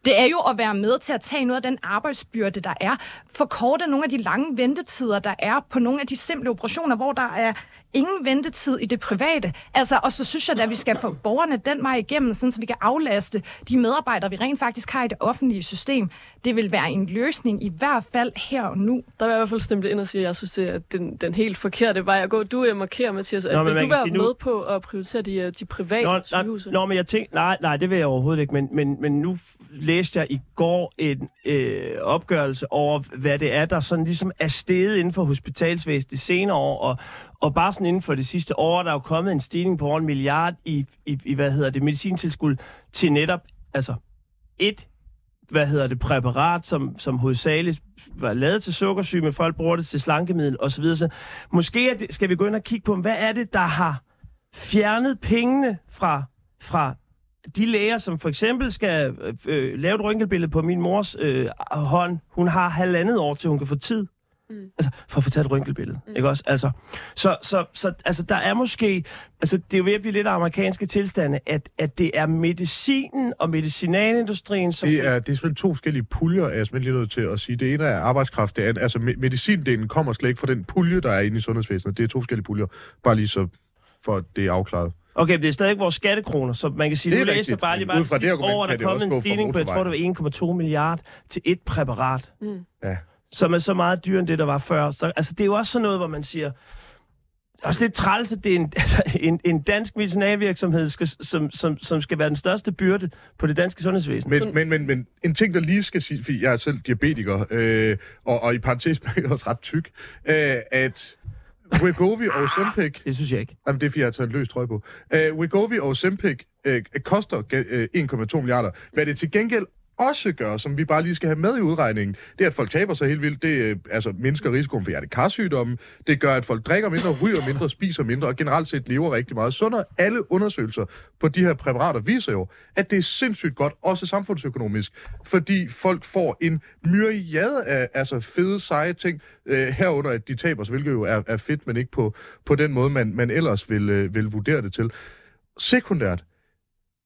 Det er jo at være med til at tage noget af den arbejdsbyrde, der er. Forkorte nogle af de lange ventetider, der er på nogle af de simple operationer, hvor der er ingen ventetid i det private. Altså, og så synes jeg at vi skal få borgerne den vej igennem, sådan, så vi kan aflaste de medarbejdere, vi rent faktisk har i det offentlige system. Det vil være en løsning, i hvert fald her og nu. Der vil jeg i hvert fald stemme ind og sige, at jeg synes, det er den, den helt forkerte vej at gå. Du er markeret, Mathias. Nå, vil du være med nu... på at prioritere de, øh, de private nå, sygehuse? Nå, men jeg tænkte, nej, nej, det vil jeg overhovedet ikke. Men, men, men nu læste jeg i går en øh, opgørelse over, hvad det er, der sådan ligesom er steget inden for hospitalsvæsenet de senere år, og, og bare sådan inden for det sidste år, der er jo kommet en stigning på over en milliard i, i, i hvad hedder det, medicintilskud til netop, altså et, hvad hedder det, præparat, som, som hovedsageligt var lavet til sukkersyge, men folk bruger det til slankemiddel osv. Så måske er det, skal vi gå ind og kigge på, hvad er det, der har fjernet pengene fra, fra de læger, som for eksempel skal øh, øh, lave et røntgenbillede på min mors øh, hånd, hun har halvandet år til, hun kan få tid. Mm. Altså, for at få taget et røntgenbillede, mm. ikke også? Altså, så, så, så altså, der er måske... Altså, det er jo ved at blive lidt amerikanske tilstande, at, at det er medicinen og medicinalindustrien, som... Det er, det er simpelthen to forskellige puljer, er jeg simpelthen lige nødt til at sige. Det ene er arbejdskraft, det er, altså medicindelen kommer slet ikke fra den pulje, der er inde i sundhedsvæsenet. Det er to forskellige puljer, bare lige så for at det er afklaret. Okay, det er stadig vores skattekroner, så man kan sige, det nu læser bare lige bare sidste år, der kom en stigning på, jeg tror det var 1,2 milliard til et præparat. Mm. Ja som er så meget dyrere end det, der var før. Så, altså, det er jo også sådan noget, hvor man siger, også lidt træls, at det er en, [LAUGHS] altså, en, en dansk medicinalvirksomhed, skal, som, som, som skal være den største byrde på det danske sundhedsvæsen. Men, men, men, men en ting, der lige skal sige, fordi jeg er selv diabetiker, øh, og, og i parentes [LAUGHS] er også ret tyk, øh, at Wegovy og Ozempic... Det synes jeg ikke. Jamen, det er fordi, jeg har taget en løs trøje på. Uh, Wegovy og Ozempic uh, koster uh, 1,2 milliarder. Hvad det til gengæld også gør, som vi bare lige skal have med i udregningen, det er, at folk taber sig helt vildt. Det øh, altså, mindsker risikoen for hjertekarsygdomme. Det gør, at folk drikker mindre, ryger mindre, spiser mindre, og generelt set lever rigtig meget sundere. Alle undersøgelser på de her præparater viser jo, at det er sindssygt godt, også samfundsøkonomisk, fordi folk får en myriade af altså, fede, seje ting, øh, herunder at de taber sig, hvilket jo er, er fedt, men ikke på, på den måde, man, man ellers vil, øh, vil vurdere det til. Sekundært,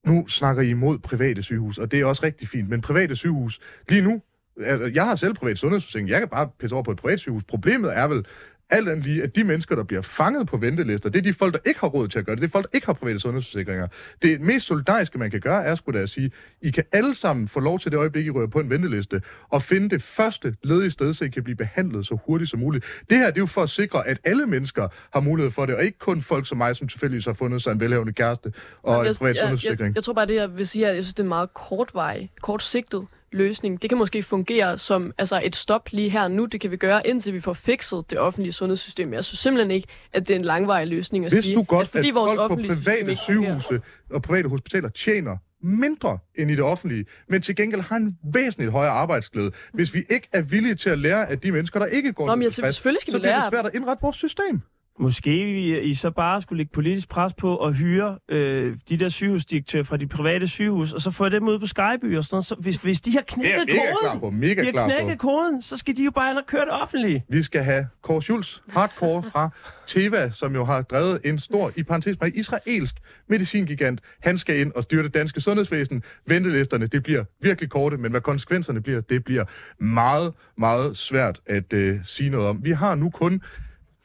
nu snakker I imod private sygehus, og det er også rigtig fint, men private sygehus, lige nu, altså, jeg har selv privat sundhedsforsikring, jeg kan bare pisse over på et privat sygehus. Problemet er vel, alt andet lige, at de mennesker, der bliver fanget på ventelister, det er de folk, der ikke har råd til at gøre det. Det er folk, der ikke har private sundhedsforsikringer. Det mest solidariske, man kan gøre, er sgu da at sige, I kan alle sammen få lov til det øjeblik, I rører på en venteliste, og finde det første ledige sted, så I kan blive behandlet så hurtigt som muligt. Det her det er jo for at sikre, at alle mennesker har mulighed for det, og ikke kun folk som mig, som tilfældigvis har fundet sig en velhavende kæreste og jeg, en privat sundhedsforsikring. Jeg, jeg, jeg tror bare, det jeg vil sige, at jeg synes, det er meget kortvej, kortsigtet løsning. Det kan måske fungere som altså et stop lige her nu. Det kan vi gøre, indtil vi får fikset det offentlige sundhedssystem. Jeg synes simpelthen ikke, at det er en langvarig løsning at Hvis sige, du godt, at, fordi at vores folk på private sygehuse og private hospitaler tjener mindre end i det offentlige, men til gengæld har en væsentligt højere arbejdsglæde. Hvis vi ikke er villige til at lære af de mennesker, der ikke går Nå, men stress, selvfølgelig skal så vi lære bliver det svært at indrette vores system. Måske I, så bare skulle lægge politisk pres på at hyre øh, de der sygehusdirektører fra de private sygehus, og så få dem ud på Skyby og sådan noget. Så hvis, hvis de har knækket koden, på, mega de har knækket koden, så skal de jo bare ind og køre det offentligt. Vi skal have Kåre Schulz, hardcore fra Teva, som jo har drevet en stor, i parentes med israelsk medicingigant. Han skal ind og styre det danske sundhedsvæsen. Ventelisterne, det bliver virkelig korte, men hvad konsekvenserne bliver, det bliver meget, meget svært at øh, sige noget om. Vi har nu kun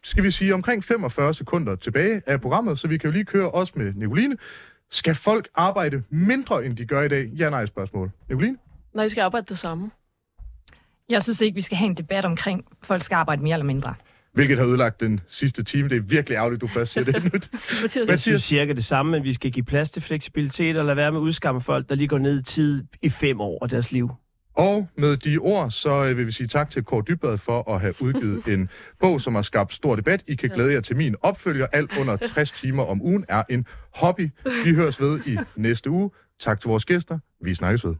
skal vi sige, omkring 45 sekunder tilbage af programmet, så vi kan jo lige køre os med Nicoline. Skal folk arbejde mindre, end de gør i dag? Ja-nej spørgsmål. Nicoline? Nej, de skal arbejde det samme. Jeg synes ikke, vi skal have en debat omkring, folk skal arbejde mere eller mindre. Hvilket har ødelagt den sidste time. Det er virkelig ærgerligt, du først siger det. [LAUGHS] Mathias. Jeg synes cirka det samme, men vi skal give plads til fleksibilitet og lade være med at udskamme folk, der lige går ned i tid i fem år af deres liv. Og med de ord, så øh, vil vi sige tak til Kåre Dybvad for at have udgivet [LAUGHS] en bog, som har skabt stor debat. I kan glæde jer til min opfølger. Alt under 60 timer om ugen er en hobby. Vi høres ved i næste uge. Tak til vores gæster. Vi snakkes ved.